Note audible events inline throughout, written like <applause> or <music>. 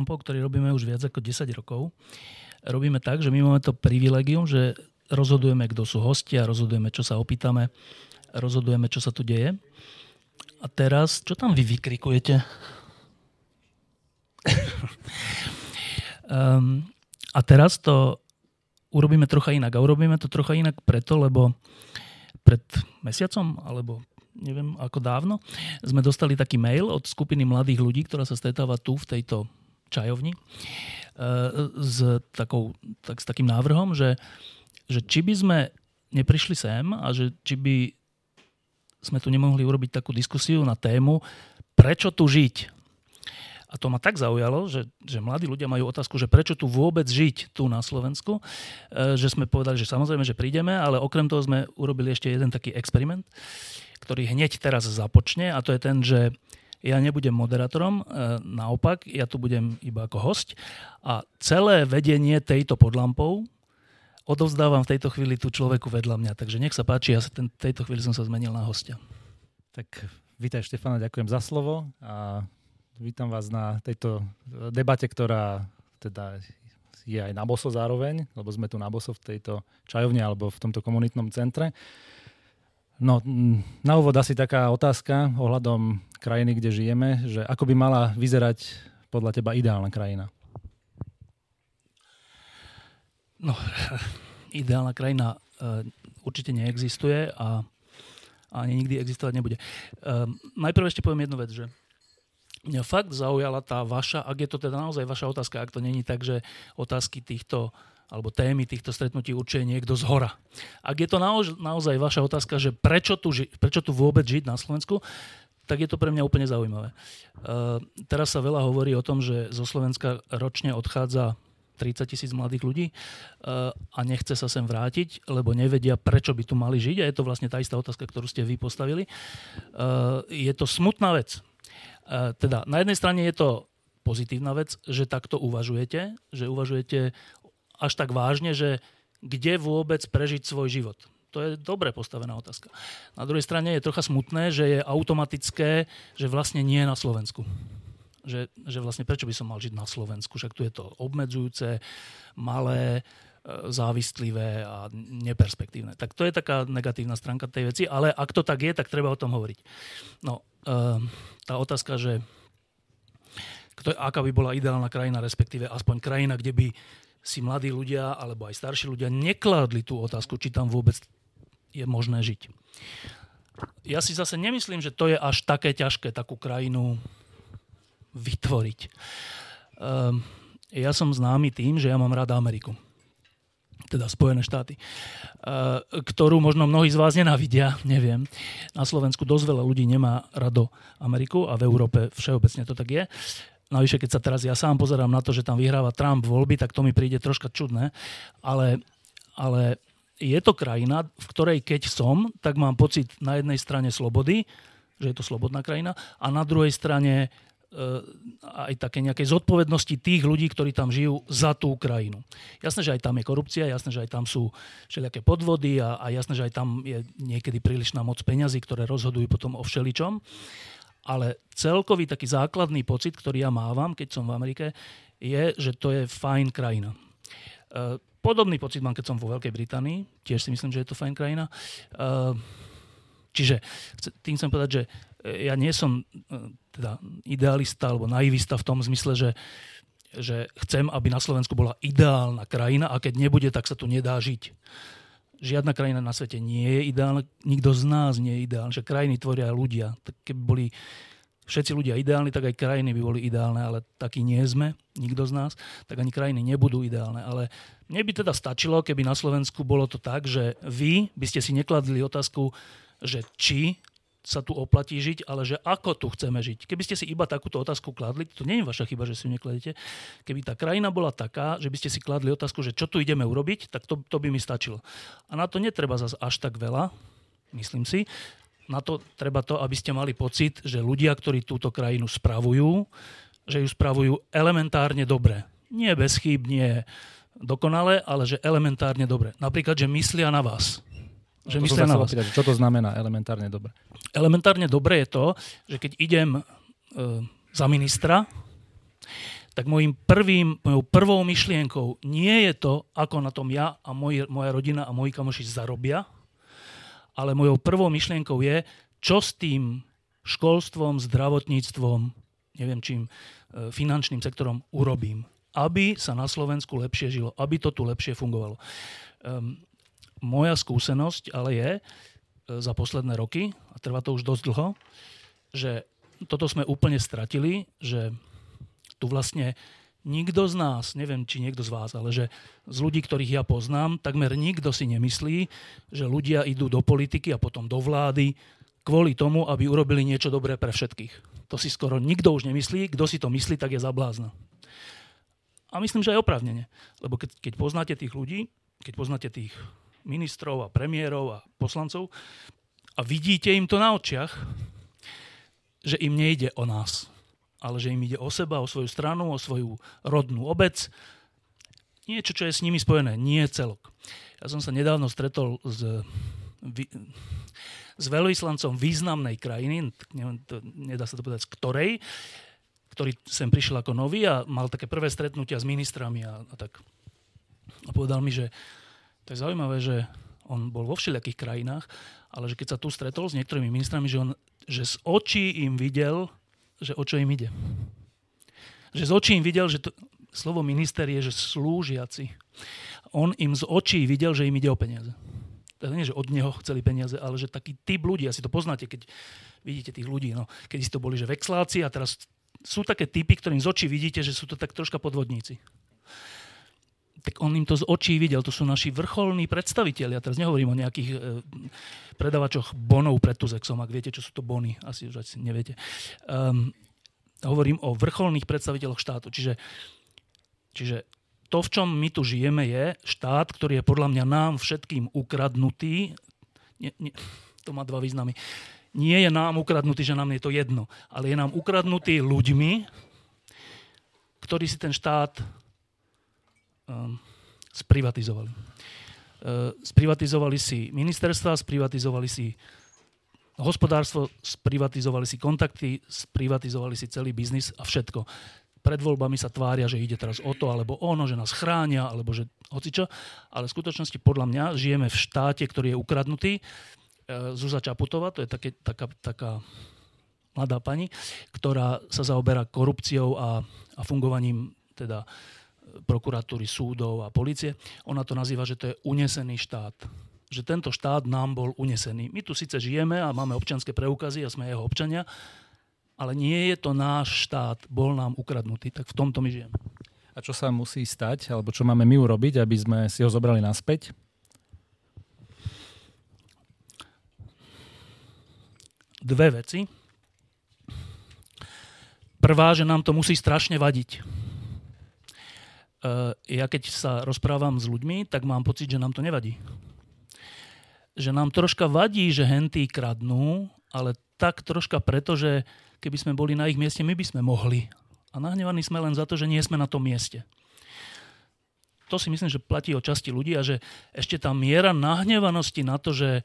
Lampou, ktorý robíme už viac ako 10 rokov, robíme tak, že my máme to privilegium, že rozhodujeme, kto sú hostia, rozhodujeme, čo sa opýtame, rozhodujeme, čo sa tu deje. A teraz, čo tam vy vykrikujete? um, <laughs> a teraz to urobíme trocha inak. A urobíme to trocha inak preto, lebo pred mesiacom, alebo neviem ako dávno, sme dostali taký mail od skupiny mladých ľudí, ktorá sa stretáva tu v tejto čajovni e, s, takou, tak, s takým návrhom, že, že či by sme neprišli sem a že či by sme tu nemohli urobiť takú diskusiu na tému, prečo tu žiť. A to ma tak zaujalo, že, že mladí ľudia majú otázku, že prečo tu vôbec žiť tu na Slovensku, e, že sme povedali, že samozrejme, že prídeme, ale okrem toho sme urobili ešte jeden taký experiment, ktorý hneď teraz započne a to je ten, že ja nebudem moderátorom, e, naopak, ja tu budem iba ako host a celé vedenie tejto podlampou odovzdávam v tejto chvíli tu človeku vedľa mňa. Takže nech sa páči, ja sa ten, tejto chvíli som sa zmenil na hostia. Tak vítaj Štefana, ďakujem za slovo a vítam vás na tejto debate, ktorá teda je aj na boso zároveň, lebo sme tu na boso v tejto čajovni alebo v tomto komunitnom centre. No, na úvod asi taká otázka ohľadom krajiny, kde žijeme, že ako by mala vyzerať podľa teba ideálna krajina? No, <laughs> ideálna krajina uh, určite neexistuje a ani nikdy existovať nebude. Uh, najprv ešte poviem jednu vec, že mňa fakt zaujala tá vaša, ak je to teda naozaj vaša otázka, ak to není tak, že otázky týchto alebo témy týchto stretnutí určuje niekto z hora. Ak je to naozaj vaša otázka, že prečo tu, ži, prečo tu vôbec žiť na Slovensku, tak je to pre mňa úplne zaujímavé. Uh, teraz sa veľa hovorí o tom, že zo Slovenska ročne odchádza 30 tisíc mladých ľudí uh, a nechce sa sem vrátiť, lebo nevedia, prečo by tu mali žiť. A je to vlastne tá istá otázka, ktorú ste vy postavili. Uh, je to smutná vec. Teda na jednej strane je to pozitívna vec, že takto uvažujete, že uvažujete až tak vážne, že kde vôbec prežiť svoj život to je dobre postavená otázka. Na druhej strane je trocha smutné, že je automatické, že vlastne nie na Slovensku. Že, že vlastne prečo by som mal žiť na Slovensku? Však tu je to obmedzujúce, malé, e, závislivé a neperspektívne. Tak to je taká negatívna stránka tej veci, ale ak to tak je, tak treba o tom hovoriť. No, e, tá otázka, že kto, aká by bola ideálna krajina, respektíve aspoň krajina, kde by si mladí ľudia alebo aj starší ľudia nekládli tú otázku, či tam vôbec je možné žiť. Ja si zase nemyslím, že to je až také ťažké takú krajinu vytvoriť. Um, ja som známy tým, že ja mám rád Ameriku. Teda Spojené štáty. Uh, ktorú možno mnohí z vás nenávidia, <laughs> neviem. Na Slovensku dosť veľa ľudí nemá rado Ameriku a v Európe všeobecne to tak je. Navyše, keď sa teraz ja sám pozerám na to, že tam vyhráva Trump voľby, tak to mi príde troška čudné. Ale, ale je to krajina, v ktorej keď som, tak mám pocit na jednej strane slobody, že je to slobodná krajina, a na druhej strane e, aj také nejakej zodpovednosti tých ľudí, ktorí tam žijú za tú krajinu. Jasné, že aj tam je korupcia, jasné, že aj tam sú všelijaké podvody a, a jasné, že aj tam je niekedy prílišná moc peňazí, ktoré rozhodujú potom o všeličom. Ale celkový taký základný pocit, ktorý ja mávam, keď som v Amerike, je, že to je fajn krajina. Podobný pocit mám, keď som vo Veľkej Británii. Tiež si myslím, že je to fajn krajina. Ehm, čiže tým chcem povedať, že e, ja nie som e, teda idealista alebo naivista v tom zmysle, že, že chcem, aby na Slovensku bola ideálna krajina a keď nebude, tak sa tu nedá žiť. Žiadna krajina na svete nie je ideálna, nikto z nás nie je ideálny, že krajiny tvoria ľudia. Tak keby boli všetci ľudia ideálni, tak aj krajiny by boli ideálne, ale takí nie sme, nikto z nás, tak ani krajiny nebudú ideálne. Ale mne by teda stačilo, keby na Slovensku bolo to tak, že vy by ste si nekladli otázku, že či sa tu oplatí žiť, ale že ako tu chceme žiť. Keby ste si iba takúto otázku kladli, to nie je vaša chyba, že si ju nekladete, keby tá krajina bola taká, že by ste si kladli otázku, že čo tu ideme urobiť, tak to, to by mi stačilo. A na to netreba zase až tak veľa, myslím si. Na to treba to, aby ste mali pocit, že ľudia, ktorí túto krajinu spravujú, že ju spravujú elementárne dobre. Nie bez chýb, nie dokonale, ale že elementárne dobre. Napríklad, že myslia na vás že no, myslia na vás. Opýtať, čo to znamená elementárne dobre? Elementárne dobre je to, že keď idem e, za ministra, tak mojim prvým, mojou prvou myšlienkou nie je to, ako na tom ja a moj, moja rodina a moji kamoši zarobia, ale mojou prvou myšlienkou je, čo s tým školstvom, zdravotníctvom, neviem čím, e, finančným sektorom urobím, aby sa na Slovensku lepšie žilo, aby to tu lepšie fungovalo. Um, moja skúsenosť ale je e, za posledné roky, a trvá to už dosť dlho, že toto sme úplne stratili, že tu vlastne nikto z nás, neviem, či niekto z vás, ale že z ľudí, ktorých ja poznám, takmer nikto si nemyslí, že ľudia idú do politiky a potom do vlády kvôli tomu, aby urobili niečo dobré pre všetkých. To si skoro nikto už nemyslí. Kto si to myslí, tak je zablázna. A myslím, že aj oprávnene. Lebo keď, keď poznáte tých ľudí, keď poznáte tých ministrov a premiérov a poslancov a vidíte im to na očiach, že im nejde o nás, ale že im ide o seba, o svoju stranu, o svoju rodnú obec, niečo, čo je s nimi spojené, nie celok. Ja som sa nedávno stretol s, s veľvyslancom významnej krajiny, neviem, to, nedá sa to povedať, z ktorej, ktorý sem prišiel ako nový a mal také prvé stretnutia s ministrami a, a tak. A povedal mi, že to je zaujímavé, že on bol vo všelijakých krajinách, ale že keď sa tu stretol s niektorými ministrami, že, on, že z očí im videl, že o čo im ide. Že z očí im videl, že to, slovo minister je, že slúžiaci. On im z očí videl, že im ide o peniaze. To nie, že od neho chceli peniaze, ale že taký typ ľudí, asi to poznáte, keď vidíte tých ľudí, no, keď si to boli, že vexláci a teraz sú také typy, ktorým z očí vidíte, že sú to tak troška podvodníci tak on im to z očí videl. To sú naši vrcholní predstaviteľi. Ja teraz nehovorím o nejakých e, predavačoch bonov pred Tuzexom, ak viete, čo sú to bony, asi už asi neviete. Um, hovorím o vrcholných predstaviteľoch štátu. Čiže, čiže to, v čom my tu žijeme, je štát, ktorý je podľa mňa nám všetkým ukradnutý. Nie, nie, to má dva významy. Nie je nám ukradnutý, že nám je to jedno, ale je nám ukradnutý ľuďmi, ktorí si ten štát sprivatizovali. Ehm, sprivatizovali si ministerstva, sprivatizovali si hospodárstvo, sprivatizovali si kontakty, sprivatizovali si celý biznis a všetko. Pred voľbami sa tvária, že ide teraz o to, alebo ono, že nás chránia, alebo že hocičo. Ale v skutočnosti podľa mňa žijeme v štáte, ktorý je ukradnutý. Ehm, Zúza Čaputová, to je také, taká, taká mladá pani, ktorá sa zaoberá korupciou a, a fungovaním teda prokuratúry, súdov a policie. Ona to nazýva, že to je unesený štát. Že tento štát nám bol unesený. My tu síce žijeme a máme občanské preukazy a sme jeho občania, ale nie je to náš štát, bol nám ukradnutý. Tak v tomto my žijeme. A čo sa musí stať, alebo čo máme my urobiť, aby sme si ho zobrali naspäť? Dve veci. Prvá, že nám to musí strašne vadiť ja keď sa rozprávam s ľuďmi, tak mám pocit, že nám to nevadí. Že nám troška vadí, že hentí kradnú, ale tak troška preto, že keby sme boli na ich mieste, my by sme mohli. A nahnevaní sme len za to, že nie sme na tom mieste. To si myslím, že platí o časti ľudí a že ešte tá miera nahnevanosti na to, že e,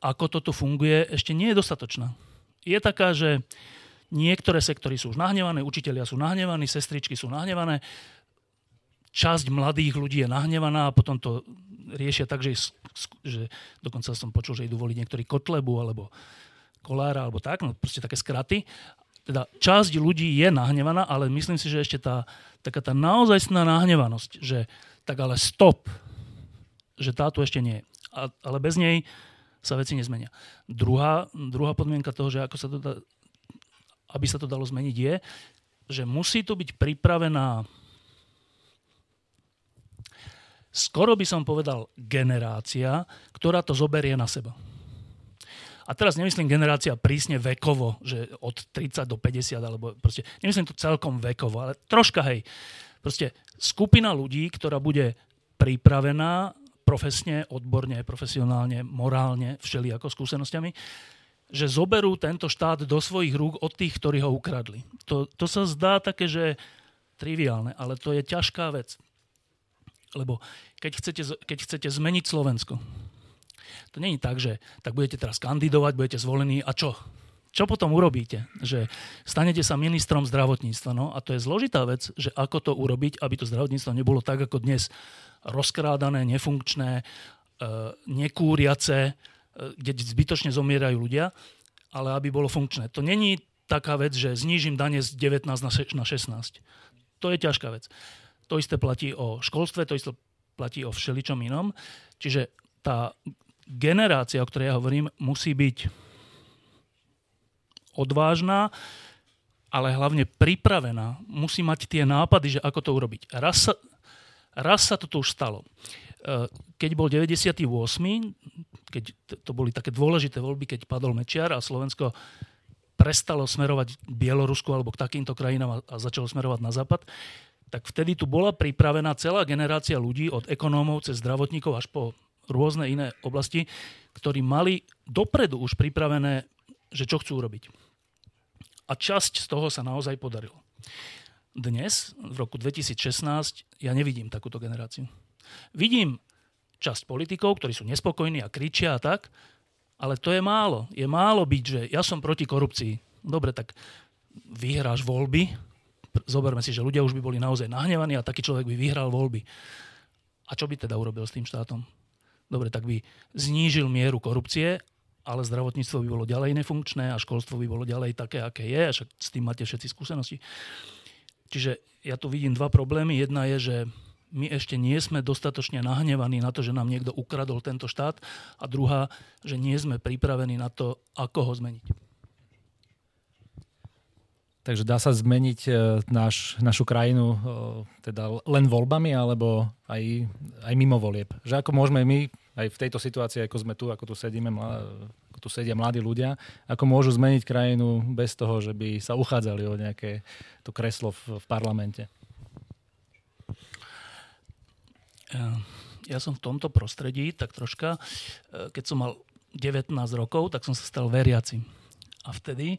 ako toto funguje, ešte nie je dostatočná. Je taká, že Niektoré sektory sú už nahnevané, učitelia sú nahnevaní, sestričky sú nahnevané, časť mladých ľudí je nahnevaná a potom to riešia tak, že, že dokonca som počul, že idú voliť niektorí Kotlebu alebo Kolára alebo tak, no proste také skraty. Teda časť ľudí je nahnevaná, ale myslím si, že ešte tá, taká tá naozajstná nahnevanosť, že tak ale stop, že tá tu ešte nie je. A, ale bez nej sa veci nezmenia. Druhá, druhá podmienka toho, že ako sa to dá aby sa to dalo zmeniť, je, že musí tu byť pripravená skoro by som povedal generácia, ktorá to zoberie na seba. A teraz nemyslím generácia prísne vekovo, že od 30 do 50, alebo proste, nemyslím to celkom vekovo, ale troška hej. Proste skupina ľudí, ktorá bude pripravená profesne, odborne, profesionálne, morálne, všelijako skúsenostiami, že zoberú tento štát do svojich rúk od tých, ktorí ho ukradli. To, to sa zdá také, že triviálne, ale to je ťažká vec. Lebo keď chcete, keď chcete zmeniť Slovensko, to není tak, že tak budete teraz kandidovať, budete zvolení a čo? Čo potom urobíte? Že stanete sa ministrom zdravotníctva. No a to je zložitá vec, že ako to urobiť, aby to zdravotníctvo nebolo tak, ako dnes rozkrádané, nefunkčné, e, nekúriace, kde zbytočne zomierajú ľudia, ale aby bolo funkčné. To není taká vec, že znížim dane z 19 na 16. To je ťažká vec. To isté platí o školstve, to isté platí o všeličom inom. Čiže tá generácia, o ktorej ja hovorím, musí byť odvážna, ale hlavne pripravená. Musí mať tie nápady, že ako to urobiť. Raz sa, raz sa to tu už stalo. E, keď bol 98., keď to boli také dôležité voľby, keď padol Mečiar a Slovensko prestalo smerovať Bielorusku alebo k takýmto krajinám a začalo smerovať na západ, tak vtedy tu bola pripravená celá generácia ľudí od ekonómov cez zdravotníkov až po rôzne iné oblasti, ktorí mali dopredu už pripravené, že čo chcú urobiť. A časť z toho sa naozaj podarilo. Dnes, v roku 2016, ja nevidím takúto generáciu. Vidím časť politikov, ktorí sú nespokojní a kričia a tak, ale to je málo. Je málo byť, že ja som proti korupcii. Dobre, tak vyhráš voľby, zoberme si, že ľudia už by boli naozaj nahnevaní a taký človek by vyhral voľby. A čo by teda urobil s tým štátom? Dobre, tak by znížil mieru korupcie ale zdravotníctvo by bolo ďalej nefunkčné a školstvo by bolo ďalej také, aké je, a však s tým máte všetci skúsenosti. Čiže ja tu vidím dva problémy. Jedna je, že my ešte nie sme dostatočne nahnevaní na to, že nám niekto ukradol tento štát a druhá, že nie sme pripravení na to, ako ho zmeniť. Takže dá sa zmeniť e, naš, našu krajinu e, teda len voľbami alebo aj, aj mimo volieb? Že ako môžeme my aj v tejto situácii, ako sme tu, ako tu sedíme, ako tu sedia mladí ľudia, ako môžu zmeniť krajinu bez toho, že by sa uchádzali o nejaké to kreslo v, v parlamente? Ja som v tomto prostredí tak troška, e, keď som mal 19 rokov, tak som sa stal veriacim. A vtedy e,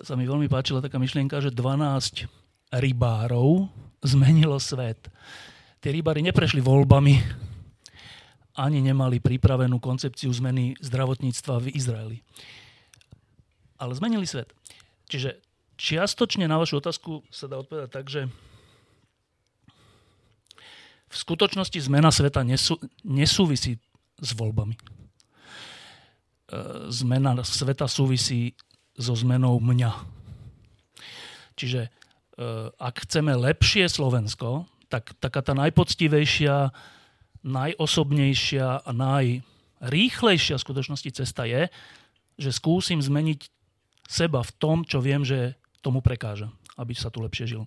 sa mi veľmi páčila taká myšlienka, že 12 rybárov zmenilo svet. Tí rybári neprešli voľbami, ani nemali pripravenú koncepciu zmeny zdravotníctva v Izraeli. Ale zmenili svet. Čiže čiastočne na vašu otázku sa dá odpovedať tak, že v skutočnosti zmena sveta nesú, nesúvisí s voľbami. E, zmena sveta súvisí so zmenou mňa. Čiže e, ak chceme lepšie Slovensko, tak taká tá najpoctivejšia najosobnejšia a najrýchlejšia v skutočnosti cesta je, že skúsim zmeniť seba v tom, čo viem, že tomu prekáža, aby sa tu lepšie žil.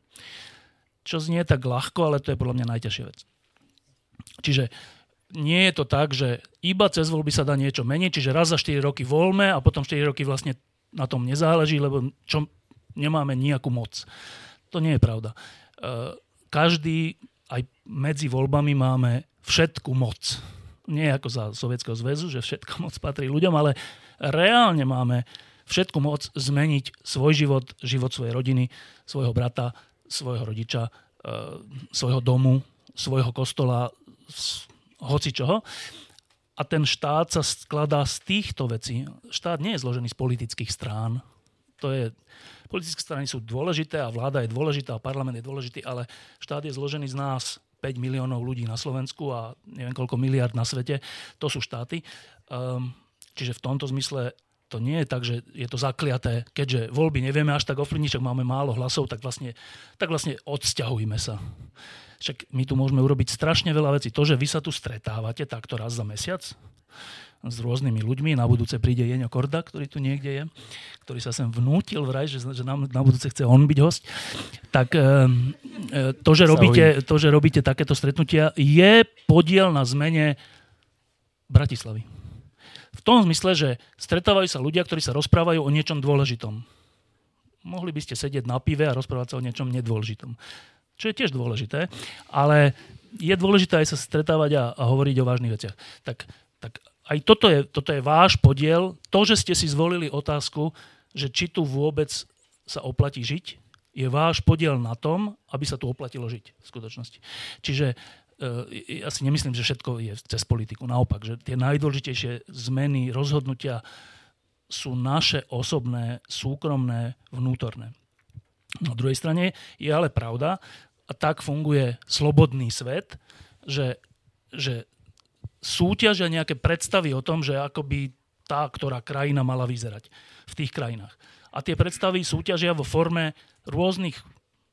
Čo znie tak ľahko, ale to je podľa mňa najťažšia vec. Čiže nie je to tak, že iba cez voľby sa dá niečo meniť, čiže raz za 4 roky voľme a potom 4 roky vlastne na tom nezáleží, lebo čo, nemáme nejakú moc. To nie je pravda. E, každý, aj medzi voľbami máme všetku moc. Nie ako za Sovietskeho zväzu, že všetko moc patrí ľuďom, ale reálne máme všetku moc zmeniť svoj život, život svojej rodiny, svojho brata, svojho rodiča, e, svojho domu, svojho kostola, hoci čoho. A ten štát sa skladá z týchto vecí. Štát nie je zložený z politických strán. To je, politické strany sú dôležité a vláda je dôležitá a parlament je dôležitý, ale štát je zložený z nás, 5 miliónov ľudí na Slovensku a neviem koľko miliard na svete, to sú štáty. Um, čiže v tomto zmysle to nie je tak, že je to zakliaté, keďže voľby nevieme až tak ovplyvniť, máme málo hlasov, tak vlastne, tak vlastne odsťahujme sa. Však my tu môžeme urobiť strašne veľa vecí. To, že vy sa tu stretávate takto raz za mesiac, s rôznymi ľuďmi. Na budúce príde Jeňo Korda, ktorý tu niekde je, ktorý sa sem vnútil vraj, že, že nám na budúce chce on byť host. Tak e, to, že robíte, to, že robíte takéto stretnutia, je podiel na zmene Bratislavy. V v tom zmysle, že stretávajú sa ľudia, ktorí sa rozprávajú o niečom dôležitom. Mohli by ste sedieť na pive a rozprávať sa o niečom nedôležitom. Čo je tiež dôležité, ale je dôležité aj sa stretávať a, a hovoriť o vážnych veciach. Tak, tak aj toto je, toto je váš podiel. To, že ste si zvolili otázku, že či tu vôbec sa oplatí žiť, je váš podiel na tom, aby sa tu oplatilo žiť v skutočnosti. Čiže ja si nemyslím, že všetko je cez politiku. Naopak, že tie najdôležitejšie zmeny, rozhodnutia sú naše osobné, súkromné, vnútorné. Na druhej strane je ale pravda, a tak funguje slobodný svet, že, že súťažia nejaké predstavy o tom, že ako by tá, ktorá krajina mala vyzerať v tých krajinách. A tie predstavy súťažia vo forme rôznych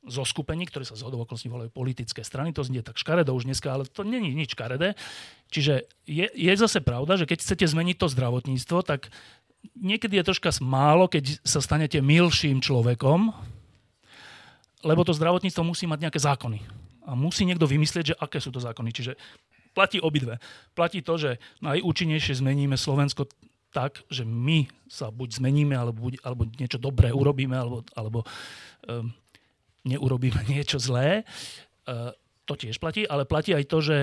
zoskupení, ktoré sa z okolností volajú politické strany. To znie tak škaredo už dneska, ale to není nič škaredé. Čiže je, je zase pravda, že keď chcete zmeniť to zdravotníctvo, tak niekedy je troška málo, keď sa stanete milším človekom, lebo to zdravotníctvo musí mať nejaké zákony. A musí niekto vymyslieť, že aké sú to zákony. Čiže platí obidve. Platí to, že najúčinnejšie zmeníme Slovensko tak, že my sa buď zmeníme, alebo, buď, alebo niečo dobré urobíme, alebo, alebo um, neurobíme <laughs> niečo zlé. E, to tiež platí, ale platí aj to, že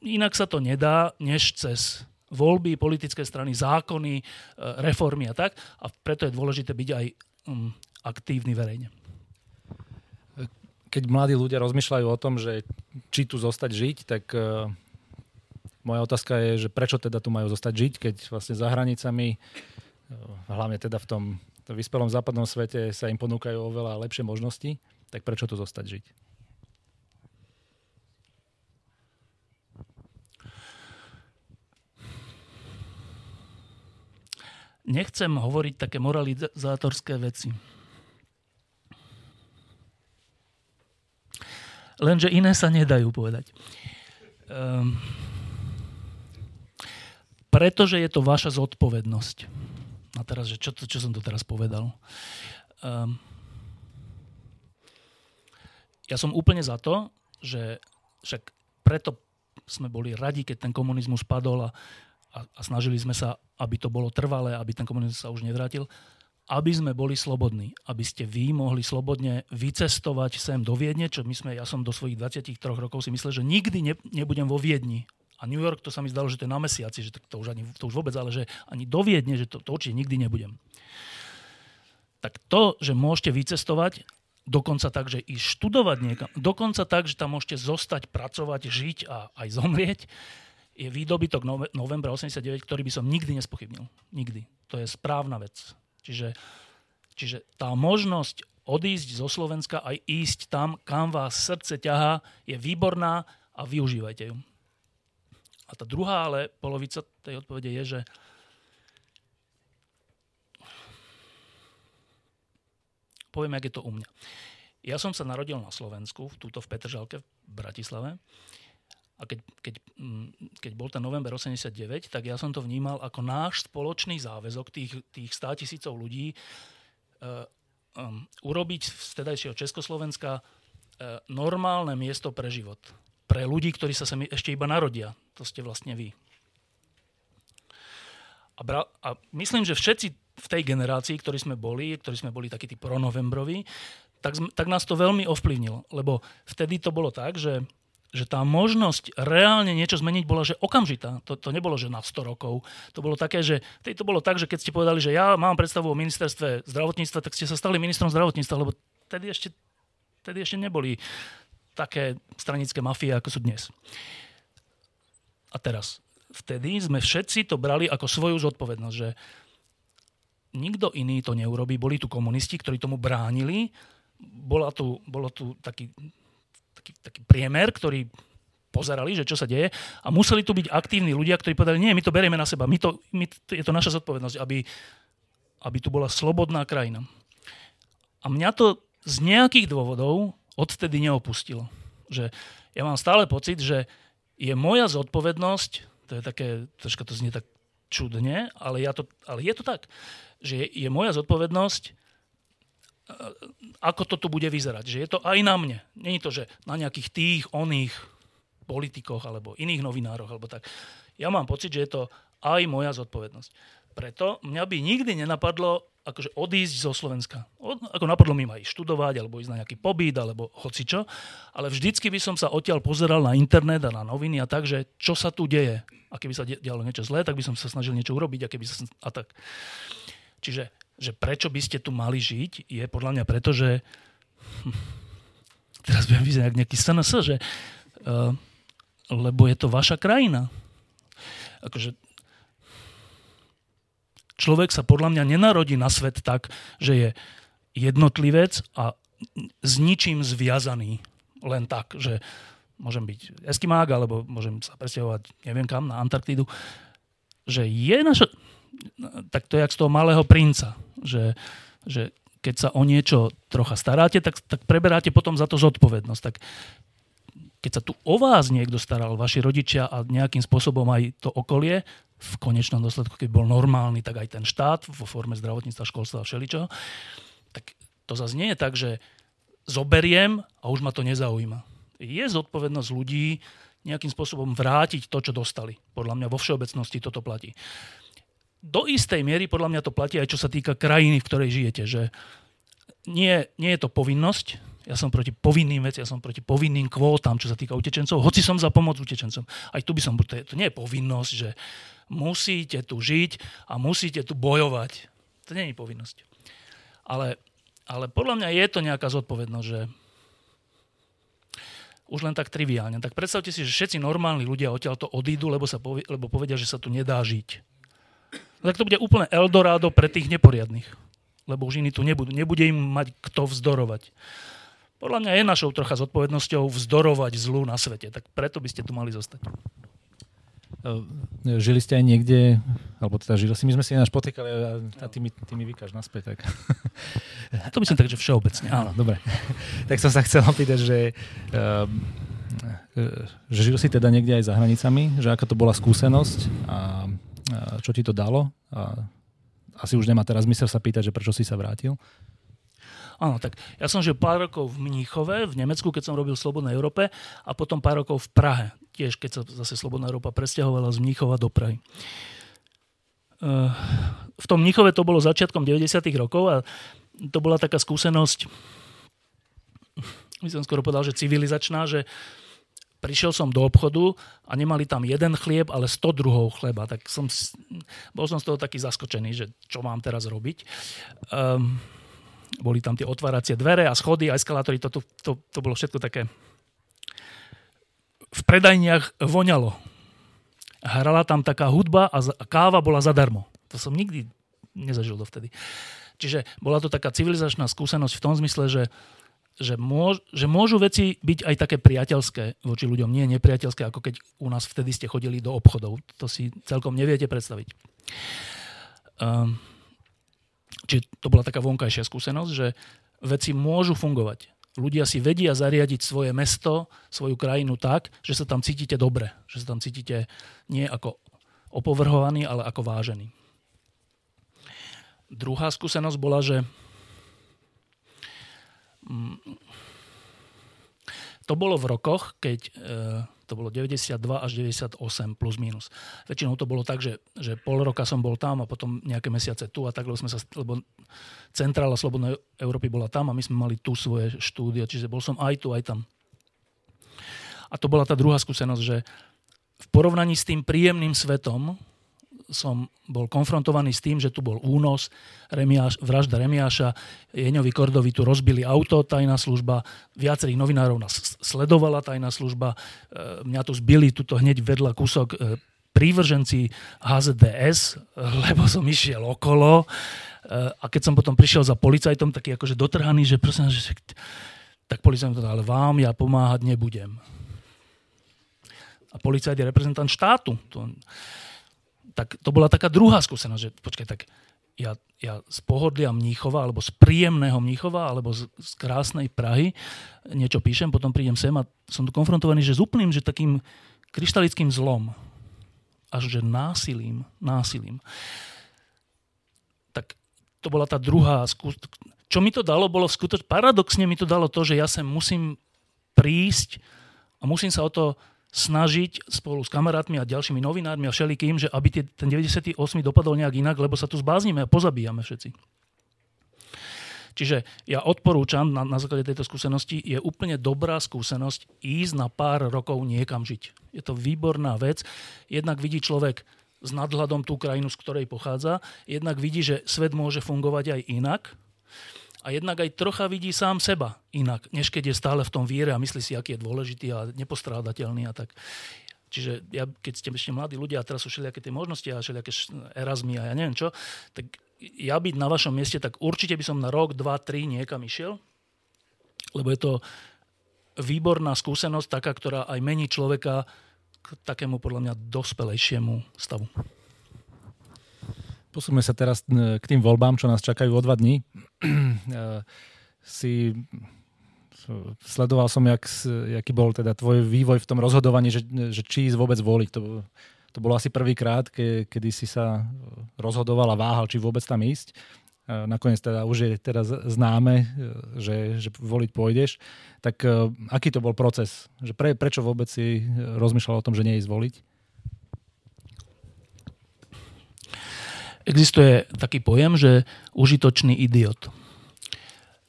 inak sa to nedá, než cez voľby, politické strany, zákony, e, reformy a tak. A preto je dôležité byť aj mm, aktívny verejne. Keď mladí ľudia rozmýšľajú o tom, že či tu zostať žiť, tak uh, moja otázka je, že prečo teda tu majú zostať žiť, keď vlastne za hranicami, uh, hlavne teda v tom vyspelom západnom svete sa im ponúkajú oveľa lepšie možnosti, tak prečo tu zostať žiť? Nechcem hovoriť také moralizátorské veci. Lenže iné sa nedajú povedať. Um, pretože je to vaša zodpovednosť. A teraz, že čo, čo som to teraz povedal? Um, ja som úplne za to, že však preto sme boli radi, keď ten komunizmus padol a, a, a snažili sme sa, aby to bolo trvalé, aby ten komunizmus sa už nevrátil, aby sme boli slobodní, aby ste vy mohli slobodne vycestovať sem do Viedne, čo my sme, ja som do svojich 23 rokov si myslel, že nikdy ne, nebudem vo Viedni a New York, to sa mi zdalo, že to je na mesiaci, že to, už, ani, to už vôbec, ale že ani do Viedne, že to, to určite nikdy nebudem. Tak to, že môžete vycestovať, dokonca tak, že ísť študovať niekam, dokonca tak, že tam môžete zostať, pracovať, žiť a aj zomrieť, je výdobytok novembra 89, ktorý by som nikdy nespochybnil. Nikdy. To je správna vec. Čiže, čiže tá možnosť odísť zo Slovenska aj ísť tam, kam vás srdce ťahá, je výborná a využívajte ju. A tá druhá ale polovica tej odpovede je, že poviem, jak je to u mňa. Ja som sa narodil na Slovensku, túto v Petržalke v Bratislave. A keď, keď, mm, keď bol ten november 89, tak ja som to vnímal ako náš spoločný záväzok tých, tých 100 tisícov ľudí uh, um, urobiť z tedajšieho Československa uh, normálne miesto pre život pre ľudí, ktorí sa sem ešte iba narodia. To ste vlastne vy. A, bra- a myslím, že všetci v tej generácii, ktorí sme boli, ktorí sme boli takí tí pronovembroví, tak, tak nás to veľmi ovplyvnilo. Lebo vtedy to bolo tak, že, že tá možnosť reálne niečo zmeniť bola, že okamžitá. To, to nebolo, že na 100 rokov. To bolo také, že to bolo tak, že keď ste povedali, že ja mám predstavu o ministerstve zdravotníctva, tak ste sa stali ministrom zdravotníctva, lebo vtedy ešte, vtedy ešte neboli také stranické mafie, ako sú dnes. A teraz, vtedy sme všetci to brali ako svoju zodpovednosť, že nikto iný to neurobí. Boli tu komunisti, ktorí tomu bránili. Bola tu, bolo tu taký, taký, taký priemer, ktorý pozerali, že čo sa deje a museli tu byť aktívni ľudia, ktorí povedali, nie, my to berieme na seba, my to, my, je to naša zodpovednosť, aby, aby tu bola slobodná krajina. A mňa to z nejakých dôvodov odtedy neopustilo. Že ja mám stále pocit, že je moja zodpovednosť, to je také, troška to znie tak čudne, ale, ja to, ale je to tak, že je, je moja zodpovednosť, ako to tu bude vyzerať. Že je to aj na mne. Není to, že na nejakých tých, oných politikoch alebo iných novinároch alebo tak. Ja mám pocit, že je to aj moja zodpovednosť. Preto mňa by nikdy nenapadlo akože odísť zo Slovenska. Od, ako napadlo mi ma ísť študovať, alebo ísť na nejaký pobyt, alebo hocičo, ale vždycky by som sa odtiaľ pozeral na internet a na noviny a tak, že čo sa tu deje. A keby sa dialo niečo zlé, tak by som sa snažil niečo urobiť a keby sa... A tak. Čiže že prečo by ste tu mali žiť, je podľa mňa preto, že <laughs> teraz budem vyzerať ako nejaký SNS, že uh, lebo je to vaša krajina. Akože človek sa podľa mňa nenarodí na svet tak, že je jednotlivec a s ničím zviazaný. Len tak, že môžem byť eskimák, alebo môžem sa presťahovať neviem kam, na Antarktídu. Že je naša tak to je jak z toho malého princa, že, že keď sa o niečo trocha staráte, tak, tak preberáte potom za to zodpovednosť. Tak keď sa tu o vás niekto staral, vaši rodičia a nejakým spôsobom aj to okolie, v konečnom dôsledku, keď bol normálny, tak aj ten štát vo forme zdravotníctva, školstva a všeličoho, tak to zase nie je tak, že zoberiem a už ma to nezaujíma. Je zodpovednosť ľudí nejakým spôsobom vrátiť to, čo dostali. Podľa mňa vo všeobecnosti toto platí do istej miery podľa mňa to platí aj čo sa týka krajiny, v ktorej žijete, že nie, nie je to povinnosť, ja som proti povinným veci, ja som proti povinným kvótam, čo sa týka utečencov, hoci som za pomoc utečencom. Aj tu by som, to, je, to nie je povinnosť, že musíte tu žiť a musíte tu bojovať. To nie je povinnosť. Ale, ale podľa mňa je to nejaká zodpovednosť, že už len tak triviálne. Tak predstavte si, že všetci normálni ľudia odtiaľ to odídu, lebo, sa povie, lebo povedia, že sa tu nedá žiť. No tak to bude úplne Eldorado pre tých neporiadných. Lebo už iní tu nebudú. Nebude im mať kto vzdorovať. Podľa mňa je našou trocha zodpovednosťou vzdorovať zlu na svete. Tak preto by ste tu mali zostať. E, žili ste aj niekde, alebo teda žili si, my sme si náš potýkali a ty mi, ty mi vykáš naspäť. Tak. To by som tak, že všeobecne. Áno, dobre. tak som sa chcel opýtať, že, uh, že žil si teda niekde aj za hranicami, že aká to bola skúsenosť a čo ti to dalo. A asi už nemá teraz zmysel sa pýtať, že prečo si sa vrátil. Áno, tak ja som žil pár rokov v Mníchove, v Nemecku, keď som robil v Slobodnej Európe a potom pár rokov v Prahe, tiež keď sa zase Slobodná Európa presťahovala z Mníchova do Prahy. Eh, v tom Mníchove to bolo začiatkom 90. rokov a to bola taká skúsenosť, by som skoro povedal, že civilizačná, že prišiel som do obchodu a nemali tam jeden chlieb, ale 100 druhov chleba. Tak som, bol som z toho taký zaskočený, že čo mám teraz robiť. Um, boli tam tie otváracie dvere a schody a eskalátory. To, to, to, to bolo všetko také... V predajniach voňalo. Hrala tam taká hudba a káva bola zadarmo. To som nikdy nezažil dovtedy. Čiže bola to taká civilizačná skúsenosť v tom zmysle, že že, môž, že môžu veci byť aj také priateľské voči ľuďom, nie nepriateľské, ako keď u nás vtedy ste chodili do obchodov. To si celkom neviete predstaviť. Um, čiže to bola taká vonkajšia skúsenosť, že veci môžu fungovať. Ľudia si vedia zariadiť svoje mesto, svoju krajinu tak, že sa tam cítite dobre, že sa tam cítite nie ako opovrhovaní, ale ako vážení. Druhá skúsenosť bola, že. To bolo v rokoch, keď e, to bolo 92 až 98 plus minus. Väčšinou to bolo tak, že, že pol roka som bol tam a potom nejaké mesiace tu a tak, lebo sme sa, lebo centrála Slobodnej Európy bola tam a my sme mali tu svoje štúdia, čiže bol som aj tu, aj tam. A to bola tá druhá skúsenosť, že v porovnaní s tým príjemným svetom, som bol konfrontovaný s tým, že tu bol únos, Remiáš, vražda Remiáša, Jeňovi Kordovi tu rozbili auto, tajná služba, viacerých novinárov nás sledovala tajná služba, e, mňa tu zbili tuto hneď vedľa kúsok e, prívrženci HZDS, lebo som išiel okolo e, a keď som potom prišiel za policajtom, taký akože dotrhaný, že prosím, že tak policajt ale vám ja pomáhať nebudem. A policajt je reprezentant štátu. To, tak to bola taká druhá skúsenosť, že počkaj, tak ja, ja z pohodlia Mníchova, alebo z príjemného Mníchova, alebo z, z krásnej Prahy niečo píšem, potom prídem sem a som tu konfrontovaný, že s úplným, že takým kryštalickým zlom. Až že násilím, násilím. Tak to bola tá druhá skúsenosť. Čo mi to dalo, bolo skutočne, paradoxne mi to dalo to, že ja sem musím prísť a musím sa o to snažiť spolu s kamarátmi a ďalšími novinármi a všelikým, že aby ten 98 dopadol nejak inak, lebo sa tu zbáznime a pozabíjame všetci. Čiže ja odporúčam na, na základe tejto skúsenosti, je úplne dobrá skúsenosť ísť na pár rokov niekam žiť. Je to výborná vec. Jednak vidí človek s nadhľadom tú krajinu, z ktorej pochádza, jednak vidí, že svet môže fungovať aj inak a jednak aj trocha vidí sám seba inak, než keď je stále v tom víre a myslí si, aký je dôležitý a nepostrádateľný a tak. Čiže ja, keď ste ešte mladí ľudia a teraz sú všelijaké tie možnosti a všelijaké erazmy a ja neviem čo, tak ja byť na vašom mieste, tak určite by som na rok, dva, tri niekam išiel, lebo je to výborná skúsenosť, taká, ktorá aj mení človeka k takému podľa mňa dospelejšiemu stavu. Posúme sa teraz k tým voľbám, čo nás čakajú o dva dní. <clears throat> si sledoval som, jak, jaký bol teda tvoj vývoj v tom rozhodovaní, že, že či ísť vôbec voliť. To, to bolo asi prvýkrát, ke, kedy si sa rozhodoval a váhal, či vôbec tam ísť. Nakoniec teda už je teraz známe, že, že voliť pôjdeš. Tak aký to bol proces? Že pre, prečo vôbec si rozmýšľal o tom, že neísť voliť? Existuje taký pojem, že užitočný idiot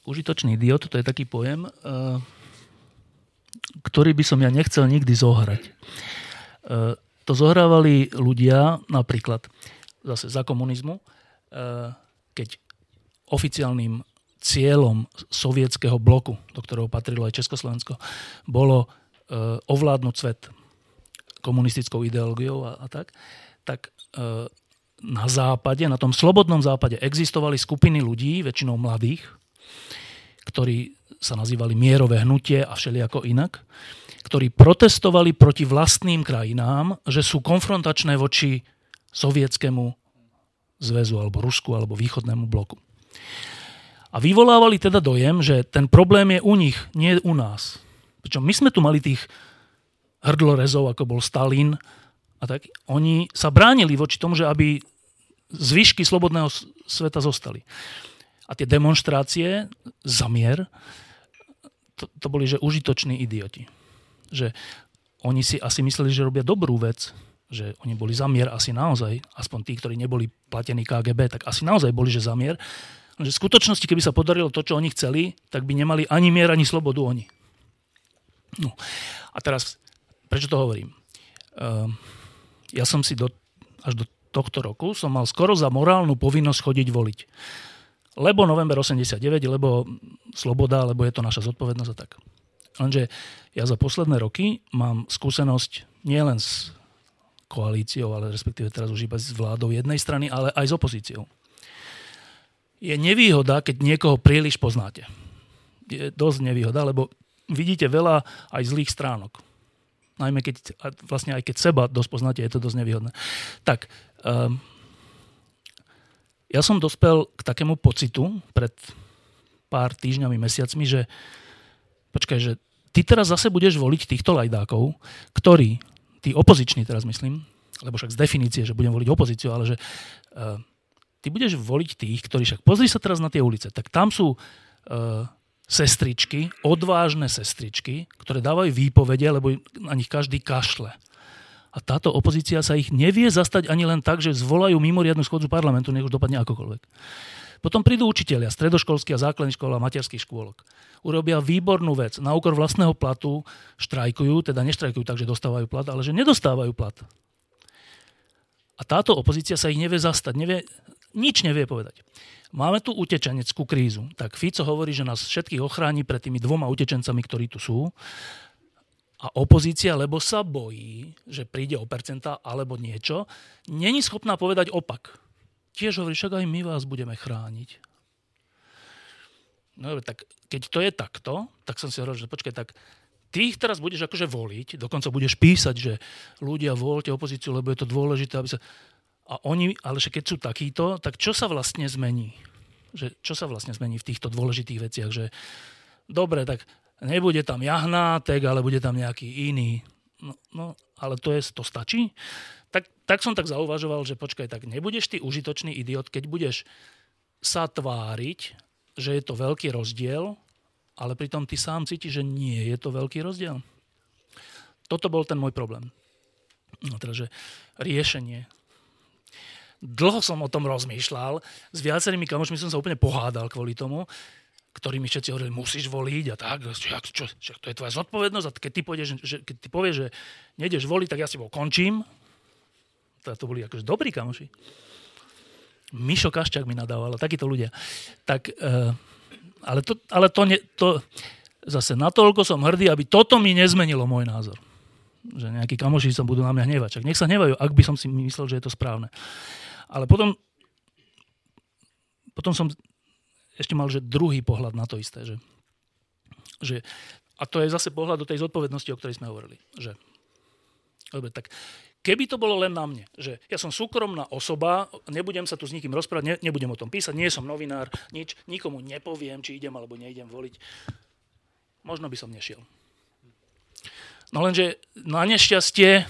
užitočný idiot, to je taký pojem, eh, ktorý by som ja nechcel nikdy zohrať. Eh, to zohrávali ľudia napríklad zase za komunizmu, eh, keď oficiálnym cieľom sovietského bloku, do ktorého patrilo aj Československo, bolo ovládnuť svet komunistickou ideológiou a, a tak, tak na západe, na tom slobodnom západe existovali skupiny ľudí, väčšinou mladých, ktorí sa nazývali mierové hnutie a všelijako inak, ktorí protestovali proti vlastným krajinám, že sú konfrontačné voči sovietskému zväzu alebo Rusku alebo východnému bloku. A vyvolávali teda dojem, že ten problém je u nich, nie u nás. Pričom my sme tu mali tých hrdlorezov, ako bol Stalin, a tak oni sa bránili voči tomu, že aby zvyšky slobodného sveta zostali. A tie demonstrácie za mier, to, to boli, že užitoční idioti. Že oni si asi mysleli, že robia dobrú vec, že oni boli za mier asi naozaj, aspoň tí, ktorí neboli platení KGB, tak asi naozaj boli, že za mier. Že v skutočnosti, keby sa podarilo to, čo oni chceli, tak by nemali ani mier, ani slobodu oni. No. A teraz, prečo to hovorím? Uh, ja som si do, až do tohto roku som mal skoro za morálnu povinnosť chodiť voliť lebo november 89, lebo sloboda, lebo je to naša zodpovednosť a tak. Lenže ja za posledné roky mám skúsenosť nielen s koalíciou, ale respektíve teraz už iba s vládou jednej strany, ale aj s opozíciou. Je nevýhoda, keď niekoho príliš poznáte. Je dosť nevýhoda, lebo vidíte veľa aj zlých stránok. Najmä keď, vlastne aj keď seba dosť poznáte, je to dosť nevýhodné. Tak, um, ja som dospel k takému pocitu pred pár týždňami, mesiacmi, že počkaj, že ty teraz zase budeš voliť týchto lajdákov, ktorí, tí opoziční teraz myslím, lebo však z definície, že budem voliť opozíciu, ale že uh, ty budeš voliť tých, ktorí však, pozri sa teraz na tie ulice, tak tam sú uh, sestričky, odvážne sestričky, ktoré dávajú výpovede, lebo na nich každý kašle. A táto opozícia sa ich nevie zastať ani len tak, že zvolajú mimoriadnu schodzu parlamentu, nech už dopadne akokoľvek. Potom prídu učiteľia stredoškolských a základných škôl a materských škôlok. Urobia výbornú vec. Na úkor vlastného platu štrajkujú, teda neštrajkujú tak, že dostávajú plat, ale že nedostávajú plat. A táto opozícia sa ich nevie zastať, nevie, nič nevie povedať. Máme tu utečeneckú krízu. Tak Fico hovorí, že nás všetkých ochráni pred tými dvoma utečencami, ktorí tu sú a opozícia, lebo sa bojí, že príde o percenta alebo niečo, není schopná povedať opak. Tiež hovorí, však aj my vás budeme chrániť. No tak keď to je takto, tak som si hovoril, že počkaj, tak ty ich teraz budeš akože voliť, dokonca budeš písať, že ľudia voľte opozíciu, lebo je to dôležité, aby sa... A oni, ale že keď sú takíto, tak čo sa vlastne zmení? Že, čo sa vlastne zmení v týchto dôležitých veciach? Že dobre, tak nebude tam jahnátek, ale bude tam nejaký iný. No, no ale to, je, to stačí? Tak, tak som tak zauvažoval, že počkaj, tak nebudeš ty užitočný idiot, keď budeš sa tváriť, že je to veľký rozdiel, ale pritom ty sám cítiš, že nie je to veľký rozdiel. toto bol ten môj problém. No teda, že riešenie. Dlho som o tom rozmýšľal, s viacerými kamošmi som sa úplne pohádal kvôli tomu, ktorí mi všetci hovorili, musíš voliť a tak, čo, čo, čo, to je tvoja zodpovednosť a keď ty, pôjdeš, že, keď ty povieš, že nejdeš voliť, tak ja si bol končím. To, to boli akože dobrí kamoši. Mišo Kaščák mi nadával, takíto ľudia. Tak, uh, ale to, ale to, ne, to zase natoľko som hrdý, aby toto mi nezmenilo môj názor. Že nejakí kamoši sa budú na mňa hnevať. Čak nech sa hnevajú, ak by som si myslel, že je to správne. Ale potom, potom som ešte mal že druhý pohľad na to isté. Že, že, a to je zase pohľad do tej zodpovednosti, o ktorej sme hovorili. Že, dobre, tak keby to bolo len na mne, že ja som súkromná osoba, nebudem sa tu s nikým rozprávať, ne, nebudem o tom písať, nie som novinár, nič, nikomu nepoviem, či idem alebo neidem voliť, možno by som nešiel. No lenže na nešťastie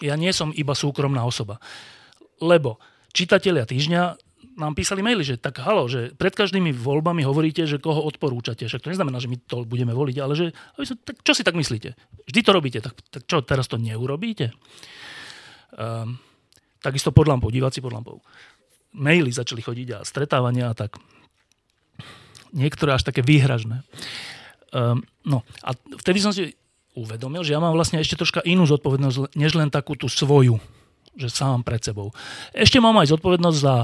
ja nie som iba súkromná osoba. Lebo čitatelia týždňa nám písali maily, že tak halo, že pred každými voľbami hovoríte, že koho odporúčate. Však to neznamená, že my to budeme voliť, ale že tak čo si tak myslíte? Vždy to robíte, tak, tak čo, teraz to neurobíte? Um, takisto pod lampou, diváci pod lampou. Maily začali chodiť a stretávania a tak. Niektoré až také výhražné. Um, no a vtedy som si uvedomil, že ja mám vlastne ešte troška inú zodpovednosť, než len takú tú svoju, že sám pred sebou. Ešte mám aj zodpovednosť za